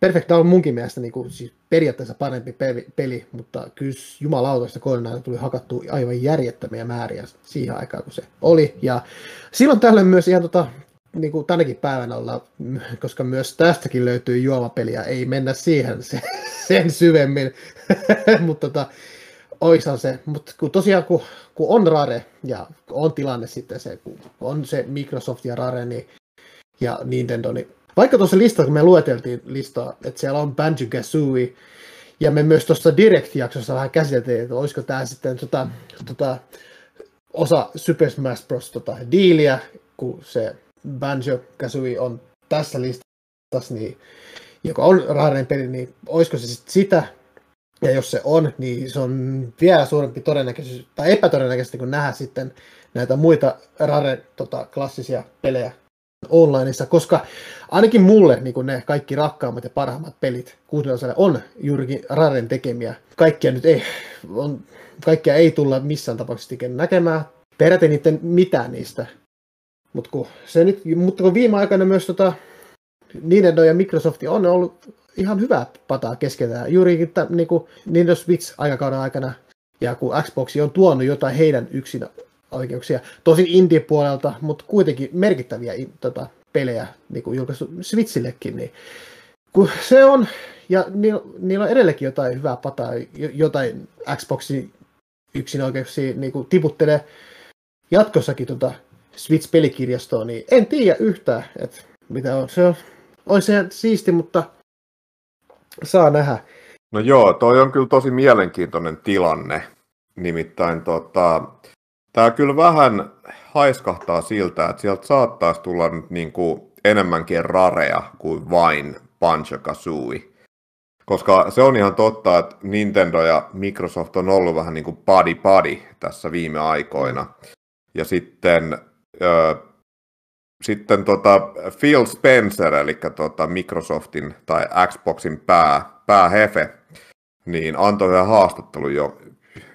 Perfect Dark on munkin mielestä niin kuin, siis periaatteessa parempi peli, peli mutta kyllä jumalautoista koordinaatio tuli hakattu aivan järjettömiä määriä siihen aikaan, kun se oli. Ja silloin tällöin myös ihan tota, niin kuin tänäkin päivänä olla, koska myös tästäkin löytyy juomapeliä, ei mennä siihen sen, [LAUGHS] sen syvemmin, [LAUGHS] mutta tota, oishan se, mutta kun tosiaan kun, kun on Rare ja on tilanne sitten se, kun on se Microsoft ja Rare, niin ja Nintendo, niin vaikka tuossa listassa, kun me lueteltiin listaa, että siellä on Banjo Kazooie, ja me myös tuossa Direct-jaksossa vähän käsiteltiin, että olisiko tämä sitten tota, tota, osa Super Smash Bros. Tota, diiliä, kun se Banjo Kazooie on tässä listassa, niin, joka on rahainen peli, niin olisiko se sitten sitä, ja jos se on, niin se on vielä suurempi todennäköisyys, tai epätodennäköisesti, kun nähdä sitten näitä muita Rare tota, klassisia pelejä onlineissa, koska ainakin mulle niin ne kaikki rakkaammat ja parhaimmat pelit kuudeloselle on juurikin Raren tekemiä. Kaikkia nyt ei, on, kaikkia ei tulla missään tapauksessa näkemään. Peräti niiden mitään niistä. Mutta kun, se nyt, mutta kun viime aikoina myös tota, Nintendo ja Microsoft on ollut ihan hyvä pataa keskenään. Juurikin tämän, niin kuin Nintendo Switch-aikakauden aikana ja kun Xbox on tuonut jotain heidän yksin oikeuksia. Tosin indie-puolelta, mutta kuitenkin merkittäviä tota, pelejä niin kuin julkaistu Switchillekin. Niin, kun se on, ja niillä, niillä on edelleenkin jotain hyvää pataa, jotain Xboxin yksin oikeuksia niin kuin tiputtelee jatkossakin tota Switch-pelikirjastoon, niin en tiedä yhtään, että mitä on. Se on, olisi se siisti, mutta saa nähdä. No joo, toi on kyllä tosi mielenkiintoinen tilanne. Nimittäin tota, Tämä kyllä vähän haiskahtaa siltä, että sieltä saattaisi tulla nyt niin kuin enemmänkin rarea kuin vain Banjo Kazooie. Koska se on ihan totta, että Nintendo ja Microsoft on ollut vähän niin kuin padi padi tässä viime aikoina. Ja sitten, äh, sitten tota Phil Spencer, eli tota Microsoftin tai Xboxin pää, päähefe, niin antoi yhden haastattelun jo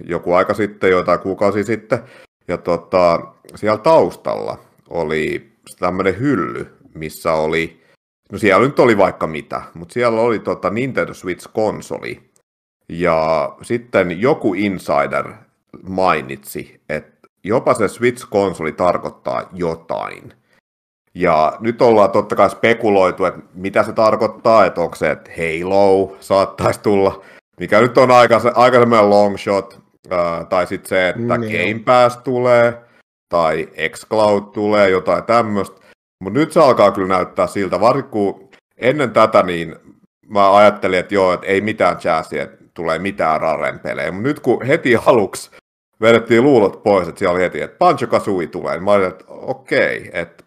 joku aika sitten, jotain kuukausi sitten, ja tota, siellä taustalla oli tämmöinen hylly, missä oli, no siellä nyt oli vaikka mitä, mutta siellä oli tota Nintendo Switch-konsoli. Ja sitten joku insider mainitsi, että jopa se Switch-konsoli tarkoittaa jotain. Ja nyt ollaan totta kai spekuloitu, että mitä se tarkoittaa, että onko se, että Halo saattaisi tulla, mikä nyt on aika, aika semmoinen long shot, Tai sitten se, että mm, Game Pass tulee, tai xCloud tulee, jotain tämmöistä. Mutta nyt se alkaa kyllä näyttää siltä, varsinkin kun ennen tätä niin mä ajattelin, että joo, että ei mitään jazzia, että tulee mitään Raren pelejä. Mutta nyt kun heti [LAUGHS] aluksi vedettiin luulot pois, että siellä oli heti, että Banjo Kazooie tulee, niin mä olin, että okei, että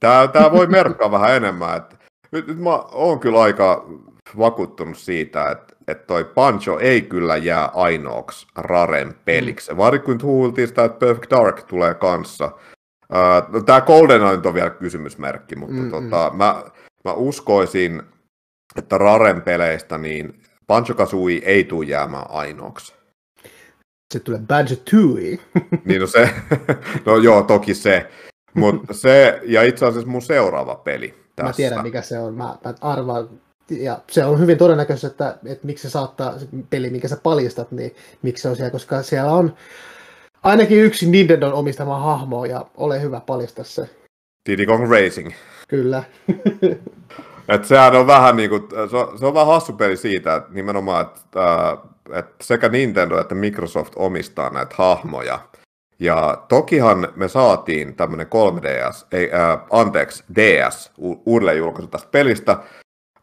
tämä, tämä voi [LAUGHS] merkkaa vähän enemmän. Että Nyt, nyt mä oon kyllä aika vakuuttunut siitä, että, että toi Pancho ei kyllä jää ainoaksi Raren peliksi. Mm. Varsinkin kun huultiin sitä, että Perfect Dark tulee kanssa. No, tämä Golden on vielä kysymysmerkki, mutta mm, tota, mm. Mä, mä uskoisin, että Raren peleistä niin Banjo Kazooie ei tule jäämään ainoaksi. Se tulee Banjo Tooie. [LAUGHS] niin no se, [LAUGHS] no joo, toki se. Mutta se, ja itse asiassa mun seuraava peli tässä. Mä tiedän mikä se on, mä, mä arvaan, ja se on hyvin todennäköistä, että, että miksi se saattaa, se peli, minkä sä paljastat, niin miksi se on siellä, koska siellä on ainakin yksi Nintendon omistama hahmo, ja ole hyvä paljastaa se. Diddy Kong Racing. Kyllä. [LAUGHS] Et sehän on vähän niin kuin, se on, se on vähän hassu peli siitä, että nimenomaan, että, äh, että sekä Nintendo että Microsoft omistaa näitä hahmoja. Ja tokihan me saatiin tämmöinen 3DS, ei, äh, anteeksi, DS, u- uudelleen julkaisu tästä pelistä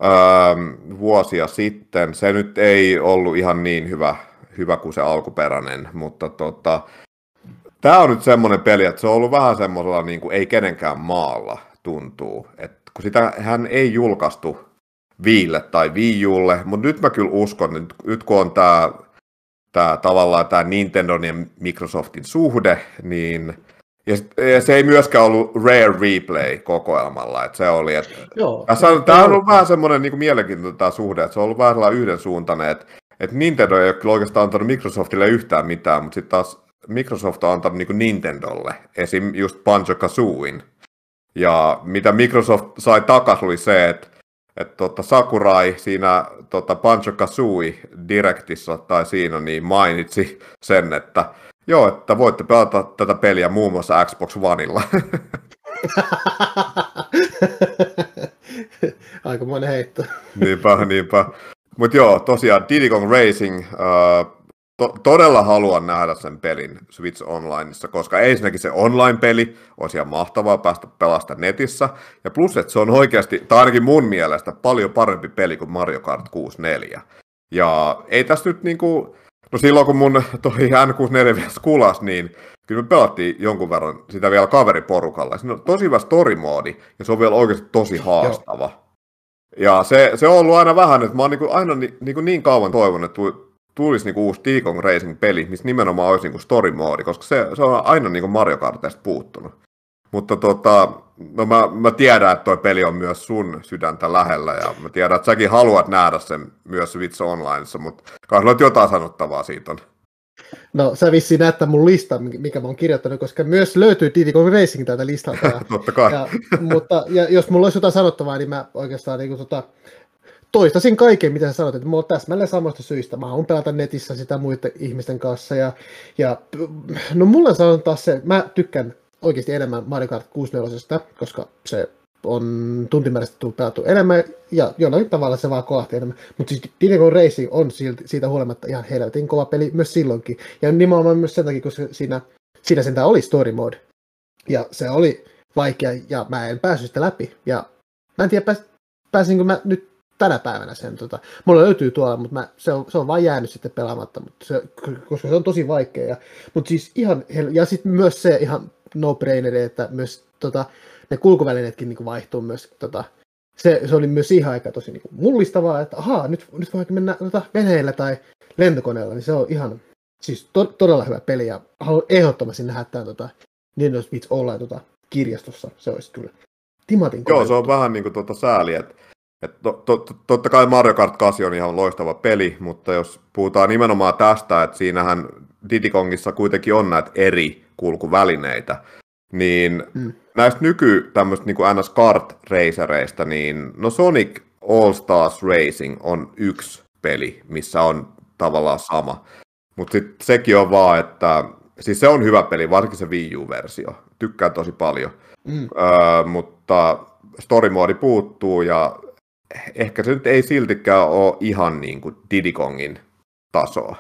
äh, vuosia sitten. Se nyt ei ollut ihan niin hyvä, hyvä kuin se alkuperäinen, mutta tota, tämä on nyt semmoinen peli, että se on ollut vähän semmoisella niin kuin ei kenenkään maalla tuntuu. että kun sitä hän ei julkaistu Viille tai Wii Ulle, mutta nyt mä kyllä uskon, että nyt kun on tämä tää, tavallaan tämä Nintendo ja Microsoftin suhde, niin ja, ja se ei myöskään ollut Rare Replay-kokoelmalla, että se oli, että Joo, tässä on, tämä on ollut vähän semmoinen niin mielenkiintoinen tämä suhde, että se on ollut vähän yhdensuuntainen, että, että Nintendo ei ole oikeastaan antanut Microsoftille yhtään mitään, mutta sitten taas Microsoft on antanut niin Nintendolle, esim. just Banjo-Kazooin, ja mitä Microsoft sai takas oli se, että että tota Sakurai siinä tota Banjo Kazooie Directissa tai siinä niin mainitsi sen, että joo, että voitte pelata tätä peliä muun muassa Xbox Oneilla. [LAUGHS] Aikamoinen heitto. niinpä, niinpä. Mutta joo, tosiaan Diddy Kong Racing, uh, to- todella haluan nähdä sen pelin Switch Onlineissa, koska ensinnäkin se online-peli olisi ihan mahtavaa päästä pelasta netissä, ja plus, että se on oikeasti, tai ainakin mun mielestä, paljon parempi peli kuin Mario Kart 64. Ja ei tässä nyt niinku, no silloin kun mun toi N64 vielä kulas, niin kyllä me pelattiin jonkun verran sitä vielä kaveriporukalla. Siinä on tosi hyvä story-moodi, ja se on vielä oikeasti tosi haastava. Joo. Ja se, se on ollut aina vähän, että mä oon niinku aina ni, niinku niin kauan toivonut, että tulisi niinku uusi Deacon Racing-peli, missä nimenomaan olisi niinku story-moodi, koska se, se on aina niinku Mario Kartista puuttunut. Mutta tota, no mä, mä tiedän, että toi peli on myös sun sydäntä lähellä, ja mä tiedän, että säkin haluat nähdä sen myös Switch Onlineissa, mutta kai sulla jotain sanottavaa siitä on. No sä vissiin näyttää mun lista, mikä mä oon kirjoittanut, koska myös löytyy Diddy Kong Racing täältä listalta. Ja, [LAUGHS] Totta kai. Ja, mutta ja jos mulla olisi jotain sanottavaa, niin mä oikeastaan niin kuin, tota, toistasin kaiken, mitä sä sanoit, että mulla on täsmälleen samasta syistä. Mä haluan pelata netissä sitä muiden ihmisten kanssa. Ja, ja no mulla on taas se, mä tykkään oikeasti enemmän Mario Kart 64, koska se on tuntimääräisesti tullut pelattu enemmän, ja jollain tavalla se vaan kohti enemmän. Mutta siis Diddy Racing on silti, siitä huolimatta ihan helvetin kova peli myös silloinkin. Ja nimenomaan myös sen takia, koska siinä, siinä sentään oli story mode. Ja se oli vaikea, ja mä en päässyt sitä läpi. Ja mä en tiedä, pääs, pääsinkö mä nyt tänä päivänä sen. Tota, mulla löytyy tuolla, mutta mä, se, on, se on vain jäänyt sitten pelaamatta, mutta se, koska se on tosi vaikea. Ja, mutta siis ihan, ja sitten myös se ihan no-braineri, että myös tota, ne kulkuvälineetkin niin vaihtuu myös tota, se, se oli myös siihen aikaan tosi niin kuin mullistavaa, että ahaa, nyt, nyt voi mennä tota, veneellä tai lentokoneella, niin se on ihan siis to, todella hyvä peli ja haluan ehdottomasti nähdä tämän tota, Nintendo Switch Online tota, kirjastossa, se olisi kyllä Timatin Joo, se on vähän niin kuin tuota sääli, että et to, to, to, totta kai Mario Kart 8 on ihan loistava peli, mutta jos puhutaan nimenomaan tästä, että siinähän Diddy Kongissa kuitenkin on näitä eri kulkuvälineitä, niin mm. näistä nyky tämmöistä niin kuin NS Kart Racereista, niin no Sonic All Stars Racing on yksi peli, missä on tavallaan sama. Mutta sitten sekin on vaan, että siis se on hyvä peli, varsinkin se Wii U-versio. Tykkään tosi paljon. Mm. Öö, mutta story moodi puuttuu ja ehkä se nyt ei siltikään ole ihan niin kuin Diddy Kongin tasoa.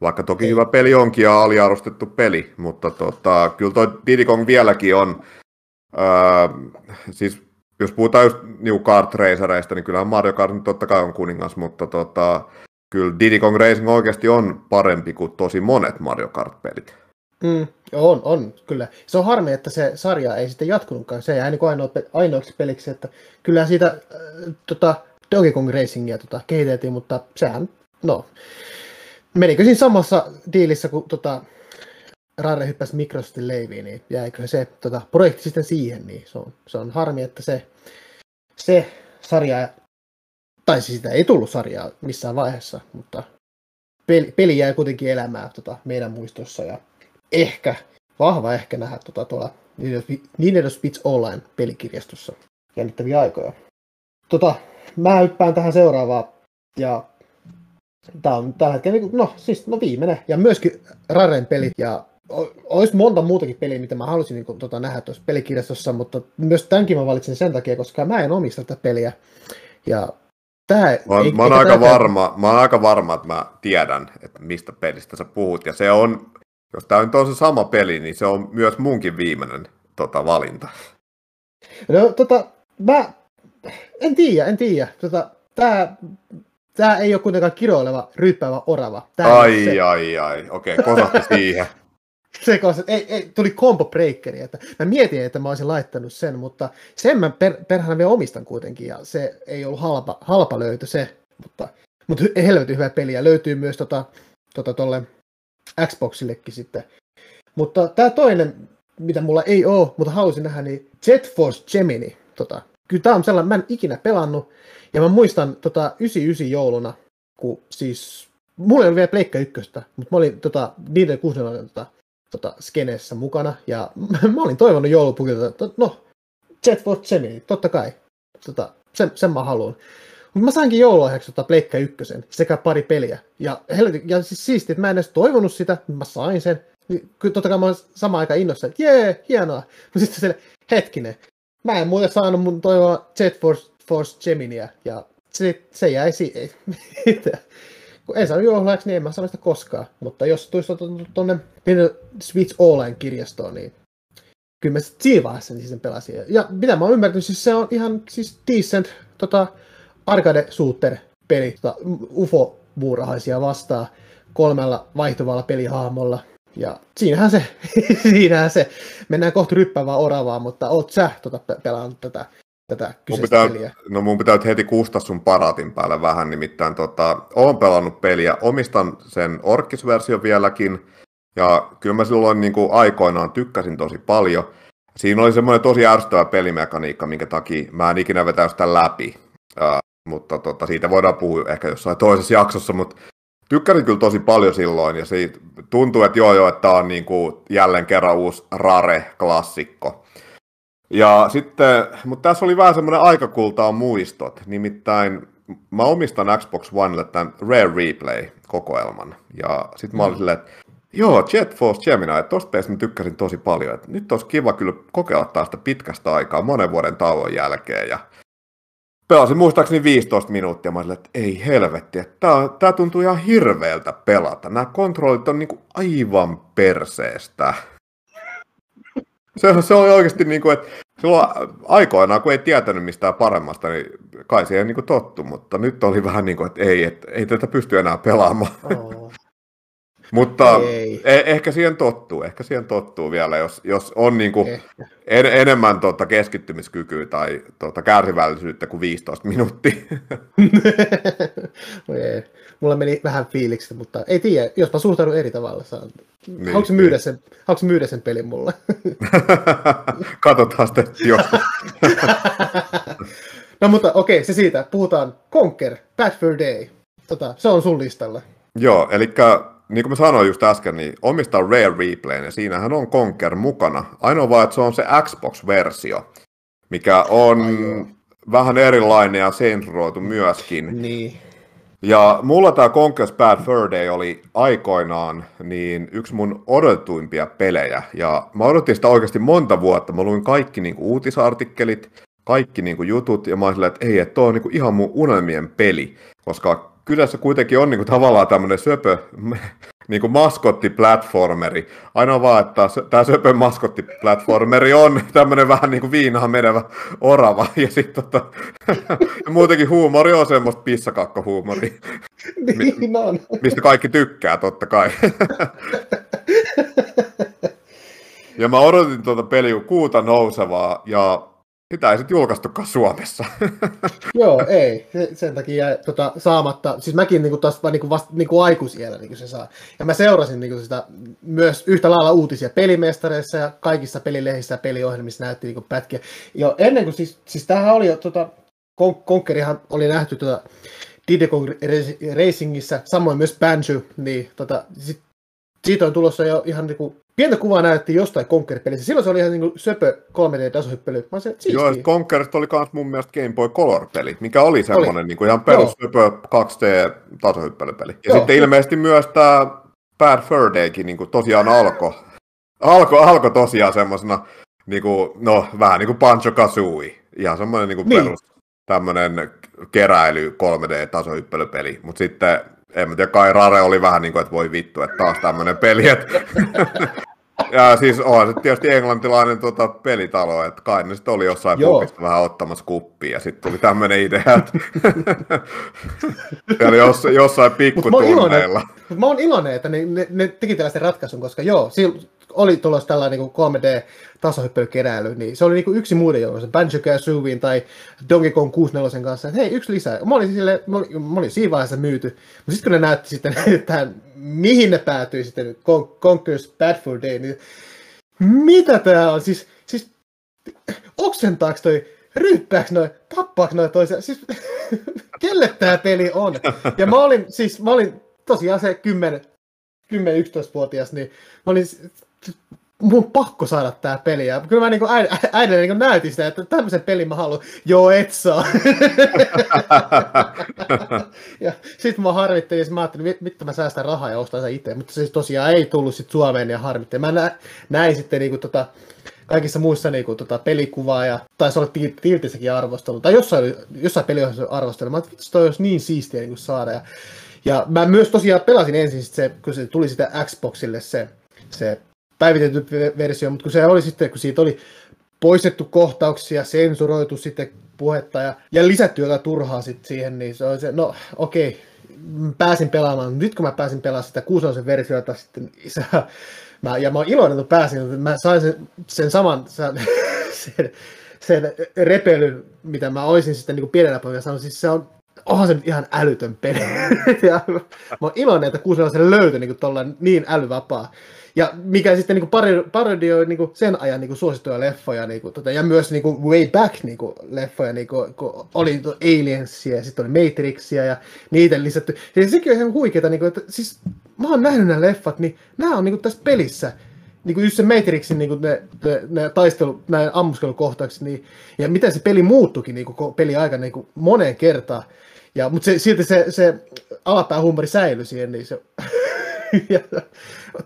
Vaikka toki ei. hyvä peli onkin ja aliarvostettu peli, mutta tota, kyllä toi Diddy Kong vieläkin on, ää, siis jos puhutaan just New Kart Racereista, niin kyllähän Mario Kart nyt totta kai on kuningas, mutta tota, kyllä Diddy Kong Racing oikeasti on parempi kuin tosi monet Mario Kart-pelit. Mm, On, on, kyllä. Se on harmi, että se sarja ei sitten jatkunutkaan. Se jäi niin ainoa, ainoaksi peliksi, että kyllä siitä äh, tota, Donkey Kong Racingia tota, kehiteltiin, mutta sehän, no, menikö siinä samassa diilissä, kun tota, Rare hyppäsi Microsoftin leiviin, niin jäikö se tota, projekti sitten siihen, niin se on, se on harmi, että se, se sarja, tai siis sitä ei tullut sarjaa missään vaiheessa, mutta peli, peli jäi kuitenkin elämään tota, meidän muistossa ja ehkä, vahva ehkä nähdä tota, tuolla Nintendo Switch Online pelikirjastossa. Jännittäviä aikoja. Tota, mä hyppään tähän seuraavaan ja Tämä on tällä hetkellä, niin no siis no viimeinen, ja myöskin Raren peli, ja olisi monta muutakin peliä, mitä mä halusin niin kuin, tota, nähdä tuossa pelikirjastossa, mutta myös tämänkin mä valitsin sen takia, koska mä en omista tätä peliä. Ja tää, mä, ei, mä, oon aika varma, mä oon aika varma, että mä tiedän, että mistä pelistä sä puhut, ja se on, jos tämä nyt on se sama peli, niin se on myös munkin viimeinen tota, valinta. No tota, mä en tiedä, en tiedä. Tota, tää, tää ei ole kuitenkaan kiroileva, ryyppäävä orava. Tää ai, se... ai, ai, okei, okay, kosahti siihen. [LAUGHS] se kosa, ei, ei, tuli combo breakeri, että mä mietin, että mä olisin laittanut sen, mutta sen mä per, perhana vielä omistan kuitenkin, ja se ei ollut halpa, halpa löytö se, mutta, mutta helvetin hyvä peli, ja löytyy myös tota, tota tolle Xboxillekin sitten. Mutta tämä toinen, mitä mulla ei ole, mutta halusin nähdä, niin Jet Force Gemini. Tota, kyllä tämä on sellainen, mä en ikinä pelannut, ja mä muistan tota, 99 jouluna, kun siis, mulla ei ole vielä Pleikka ykköstä, mutta mä olin tota, niiden 60 tota, tota, skeneessä mukana, ja [LAUGHS] mä olin toivonut joulupukilta, että no, Jet Force Gemini, totta kai, tota, sen, sen mä haluan. Mutta mä sainkin joululahjaksi tota Pleikka ykkösen sekä pari peliä. Ja, ja siis siisti, että mä en edes toivonut sitä, mutta mä sain sen. Niin, totta kai mä olin samaan aikaan innossa, että jee, hienoa. Mutta sitten se hetkinen, mä en muuten saanut mun toivoa Jet Force, Force Geminia, ja se, se jäi siihen. [LAUGHS] Kun en saanut joululahjaksi, niin en mä sano sitä koskaan. Mutta jos tulisi tuonne Switch Online-kirjastoon, niin kyllä mä siinä vaiheessa niin sen pelasin. Ja mitä mä oon ymmärtänyt, siis se on ihan siis decent tota, arcade shooter peli tota, UFO-muurahaisia vastaan kolmella vaihtuvalla pelihahmolla. Ja siinähän se, [LAUGHS] siinähän se. Mennään kohta ryppäävää oravaa, mutta oot sä tota, pelannut tätä, tätä mun pitää, peliä? No mun pitää heti kuustaa sun paratin päälle vähän, nimittäin tota, oon pelannut peliä, omistan sen orkkisversion vieläkin, ja kyllä mä silloin niin kuin aikoinaan tykkäsin tosi paljon. Siinä oli semmoinen tosi ärsyttävä pelimekaniikka, minkä takia mä en ikinä vetäisi sitä läpi. Uh, mutta tota, siitä voidaan puhua ehkä jossain toisessa jaksossa, mutta tykkäsin kyllä tosi paljon silloin, ja siitä tuntuu, että joo joo, että tämä on niin kuin jälleen kerran uusi Rare-klassikko. Ja sitten, mutta tässä oli vähän semmoinen aikakultaa muistot, nimittäin mä omistan Xbox Onelle tämän Rare Replay-kokoelman, ja sitten mä olin mm. silleen, että joo, Jet Force Gemini, että tosta peistä mä tykkäsin tosi paljon, että nyt olisi kiva kyllä kokeilla taas sitä pitkästä aikaa, monen vuoden tauon jälkeen, ja pelasin muistaakseni 15 minuuttia, mä olin, että ei helvetti, että tää, tää tuntuu ihan hirveältä pelata. Nämä kontrollit on niinku aivan perseestä. Se, se on oikeasti niin kuin, että silloin aikoinaan, kun ei tietänyt mistään paremmasta, niin kai siihen niin kuin tottu, mutta nyt oli vähän niin kuin, että ei, että ei tätä pysty enää pelaamaan. Oh. Mutta ei. E- ehkä siihen tottuu, ehkä siihen tottuu vielä, jos, jos on niin kuin en, enemmän tuota keskittymiskykyä tai tuota kärsivällisyyttä kuin 15 minuuttia. [LAUGHS] ei. Mulla meni vähän fiiliksi, mutta ei tiedä, jospa suhtaudun eri tavalla. Saan. Niin, haluatko, myydä niin. sen, haluatko myydä sen pelin mulle? [LAUGHS] Katsotaan sitten joskus. [LAUGHS] no mutta okei, se siitä. Puhutaan Conquer, Bad Fur Day. Tota, se on sun listalla. Joo, eli niin kuin mä sanoin just äsken, niin omistaa Rare Replay, ja siinähän on Conker mukana. Ainoa vaan, että se on se Xbox-versio, mikä on Ai vähän erilainen ja sensuroitu myöskin. Niin. Ja mulla tämä Conker's Bad Fur Day oli aikoinaan niin yksi mun odotetuimpia pelejä. Ja mä odotin sitä oikeasti monta vuotta. Mä luin kaikki niinku uutisartikkelit, kaikki niinku jutut, ja mä olin silleen, että ei, että on niinku ihan mun unelmien peli. Koska kylässä kuitenkin on niin kuin, tavallaan tämmöinen söpö niin kuin maskottiplatformeri. Ainoa vaan, että tämä söpö maskottiplatformeri on tämmöinen vähän niin kuin viinaan menevä orava. [LAUGHS] Ja sitten tota, muutenkin huumori on semmoista pissakakkohuumoria. niin on. Mistä kaikki tykkää totta kai. Ja mä odotin tuota peliä kuuta nousevaa, ja sitä ei sitten julkaistukaan Suomessa. [LAUGHS] Joo, ei. Sen takia jäi tota, saamatta. Siis mäkin niin kuin, taas niin kuin vasta niin kuin aikuisiellä niin kuin se saa. Ja mä seurasin niin kuin sitä myös yhtä lailla uutisia pelimestareissa ja kaikissa pelilehdissä ja peliohjelmissa näytti niin kuin pätkiä. Jo ennen kuin siis, siis tämähän oli jo, tota, Con- Conquerihan oli nähty tota, Diddy Kong Racingissä, samoin myös Banjo, niin tota, sit, siitä on tulossa jo ihan niinku pientä kuvaa näytti jostain Conquer-pelissä. Silloin se oli ihan niinku söpö 3D-tasohyppely. Mä se, Joo, Conquer oli myös mun mielestä Game Boy Color-peli, mikä oli semmoinen niinku ihan perus söpö 2D-tasohyppelypeli. Ja Joo. sitten ilmeisesti myös tämä Bad Fur Daykin niinku tosiaan alkoi. Alko, alko tosiaan semmoisena, niinku, no vähän niin kuin Pancho Kazooie. Ihan semmoinen niinku niin. perus tämmöinen keräily 3D-tasohyppelypeli, mutta sitten en mä tiedä, Kai Rare oli vähän niin kuin, että voi vittu, että taas tämmöinen peli, että [LAUGHS] ja siis on se tietysti englantilainen tota, pelitalo, että kai ne sitten oli jossain pukista vähän ottamassa kuppia, ja sitten tuli tämmöinen idea, että [LAUGHS] Eli jos, jossain pikkutunneilla. Mä oon iloinen, että ne, ne, ne teki tällaisen ratkaisun, koska joo, oli tulossa tällainen niin 3D-tasohyppelykeräily, niin se oli niin yksi muiden joukossa, Banjo Kazooien tai Donkey Kong 64 kanssa, että hei, yksi lisää. Mä olin, sille, mä olin, mä olin siinä vaiheessa myyty, mutta sitten kun ne näytti sitten, [LAUGHS] että mihin ne päätyi sitten, Con- Conquer's Bad for Day, niin mitä tää on? Siis, siis oksentaaks toi, ryppääks noin, tappaaks noin toisia, siis [LAUGHS] kelle tää peli on? Ja mä olin, siis mä olin tosiaan se 10, 10-11-vuotias, niin mä olin mun on pakko saada tää peli. Ja kyllä mä niinku äidille niinku näytin sitä, että tämmöisen pelin mä haluan. Joo, et saa. [LAUGHS] ja sit mä harvittelin, ja mä ajattelin, mitä mä säästän rahaa ja ostan sen itse. Mutta se siis tosiaan ei tullut sit Suomeen ja harvittelin. Mä nä, näin sitten niinku tota, kaikissa muissa niinku, tota, pelikuvaa ja taisi olla Tiltissäkin arvostelu. Tai jossain, jossain peliohjelmassa arvostelu. Mä että toi olisi niin siistiä niinku saada. Ja, ja mä myös tosiaan pelasin ensin, se, kun se tuli sitä Xboxille se, se päivitetty versio, mutta kun se oli sitten, kun siitä oli poistettu kohtauksia, sensuroitu sitten puhetta ja, ja lisätty jotain turhaa sitten siihen, niin se oli se, no okei, okay, pääsin pelaamaan. Nyt kun mä pääsin pelaamaan sitä kuusosen versiota sitten, se, mä, ja mä oon iloinen, että pääsin, että mä sain sen, sen saman, sen, [LAUGHS] sen, sen repelyn, mitä mä olisin sitten niin pienenä poikana sanonut, siis se on onhan se nyt ihan älytön peli. [LAUGHS] ja mä oon iloinen, että kuusen löytyi niin, niin älyvapaa. Ja mikä sitten niin parodioi niin sen ajan niin suosittuja leffoja, niin kuin, tota, ja myös niin kuin way back niin kuin, leffoja, niin kuin, kun oli Aliensia ja sitten oli Matrixia ja niitä lisätty. Ja sekin on ihan huikeeta, niin kuin, että siis mä oon nähnyt nämä leffat, niin nämä on niin kuin, tässä pelissä niin kuin just se Matrixin niin kuin ne, ne, ne taistelu, näin ammuskelukohtaukset, niin, ja miten se peli muuttukin niin kuin peli aikana niin kuin moneen kertaan. Ja, mutta se, silti se, se alapäähuumori säilyi siihen, niin se [LAUGHS]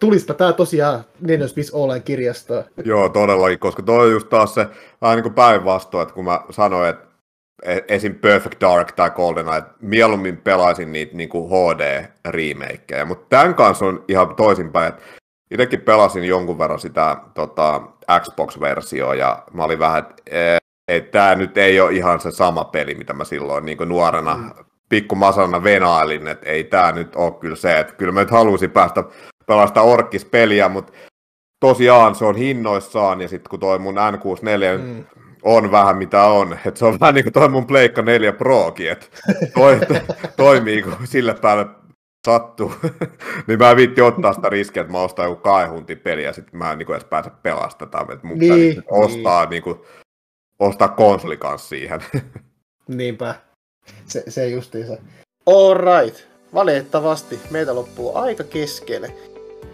tulispa tämä tosiaan Nintendo Swiss Online kirjastoon. Joo, todellakin, koska tuo on just taas se vähän niin kuin päinvastoin, että kun mä sanoin, että e, esim. Perfect Dark tai GoldenEye, mieluummin pelaisin niitä niin kuin HD-remakeja, mutta tämän kanssa on ihan toisinpäin, että itsekin pelasin jonkun verran sitä tota, Xbox-versioa ja mä olin vähän, että et tämä nyt ei ole ihan se sama peli, mitä mä silloin niin nuorena mm pikkumasana venailin, että ei tämä nyt ole kyllä se, että kyllä mä nyt halusin päästä pelasta orkkispeliä, mutta tosiaan se on hinnoissaan, ja sitten kun toi mun N64 mm. on vähän mitä on, että se on vähän niin kuin toi mun Pleikka 4 Prokin, että toi, toimii kun sille päälle sattuu, [LAUGHS] niin mä en viitti ottaa sitä riskiä, että mä ostan joku kaihuntin peliä, ja sitten mä en niin edes pääse pelastamaan, että mun niin, niin. ostaa, niin kuin, ostaa konsoli kanssa siihen. [LAUGHS] Niinpä. Se, se justiinsa. Alright. Valitettavasti meitä loppuu aika keskelle,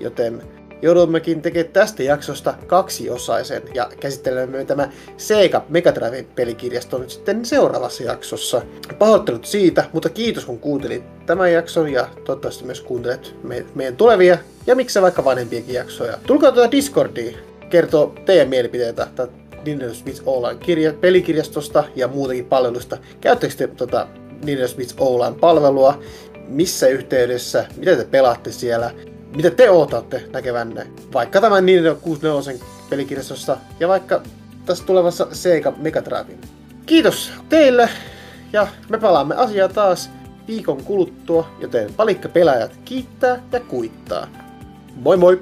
joten joudummekin tekemään tästä jaksosta kaksiosaisen ja käsittelemme tämä Sega Mega Drive pelikirjasto nyt sitten seuraavassa jaksossa. Pahoittelut siitä, mutta kiitos kun kuuntelit tämän jakson ja toivottavasti myös kuuntelet me- meidän tulevia ja miksei vaikka vanhempiakin jaksoja. Tulkaa tuota Discordiin kertoo teidän mielipiteitä Nintendo Switch Online kirja, pelikirjastosta ja muutakin palvelusta. Käyttäkö te tota, Nintendo Switch Online palvelua? Missä yhteydessä? Mitä te pelaatte siellä? Mitä te ootatte näkevänne? Vaikka tämän Nintendo 64 pelikirjastosta ja vaikka tässä tulevassa Sega Mega Drive. Kiitos teille ja me palaamme asiaa taas viikon kuluttua, joten palikka pelaajat kiittää ja kuittaa. Moi moi!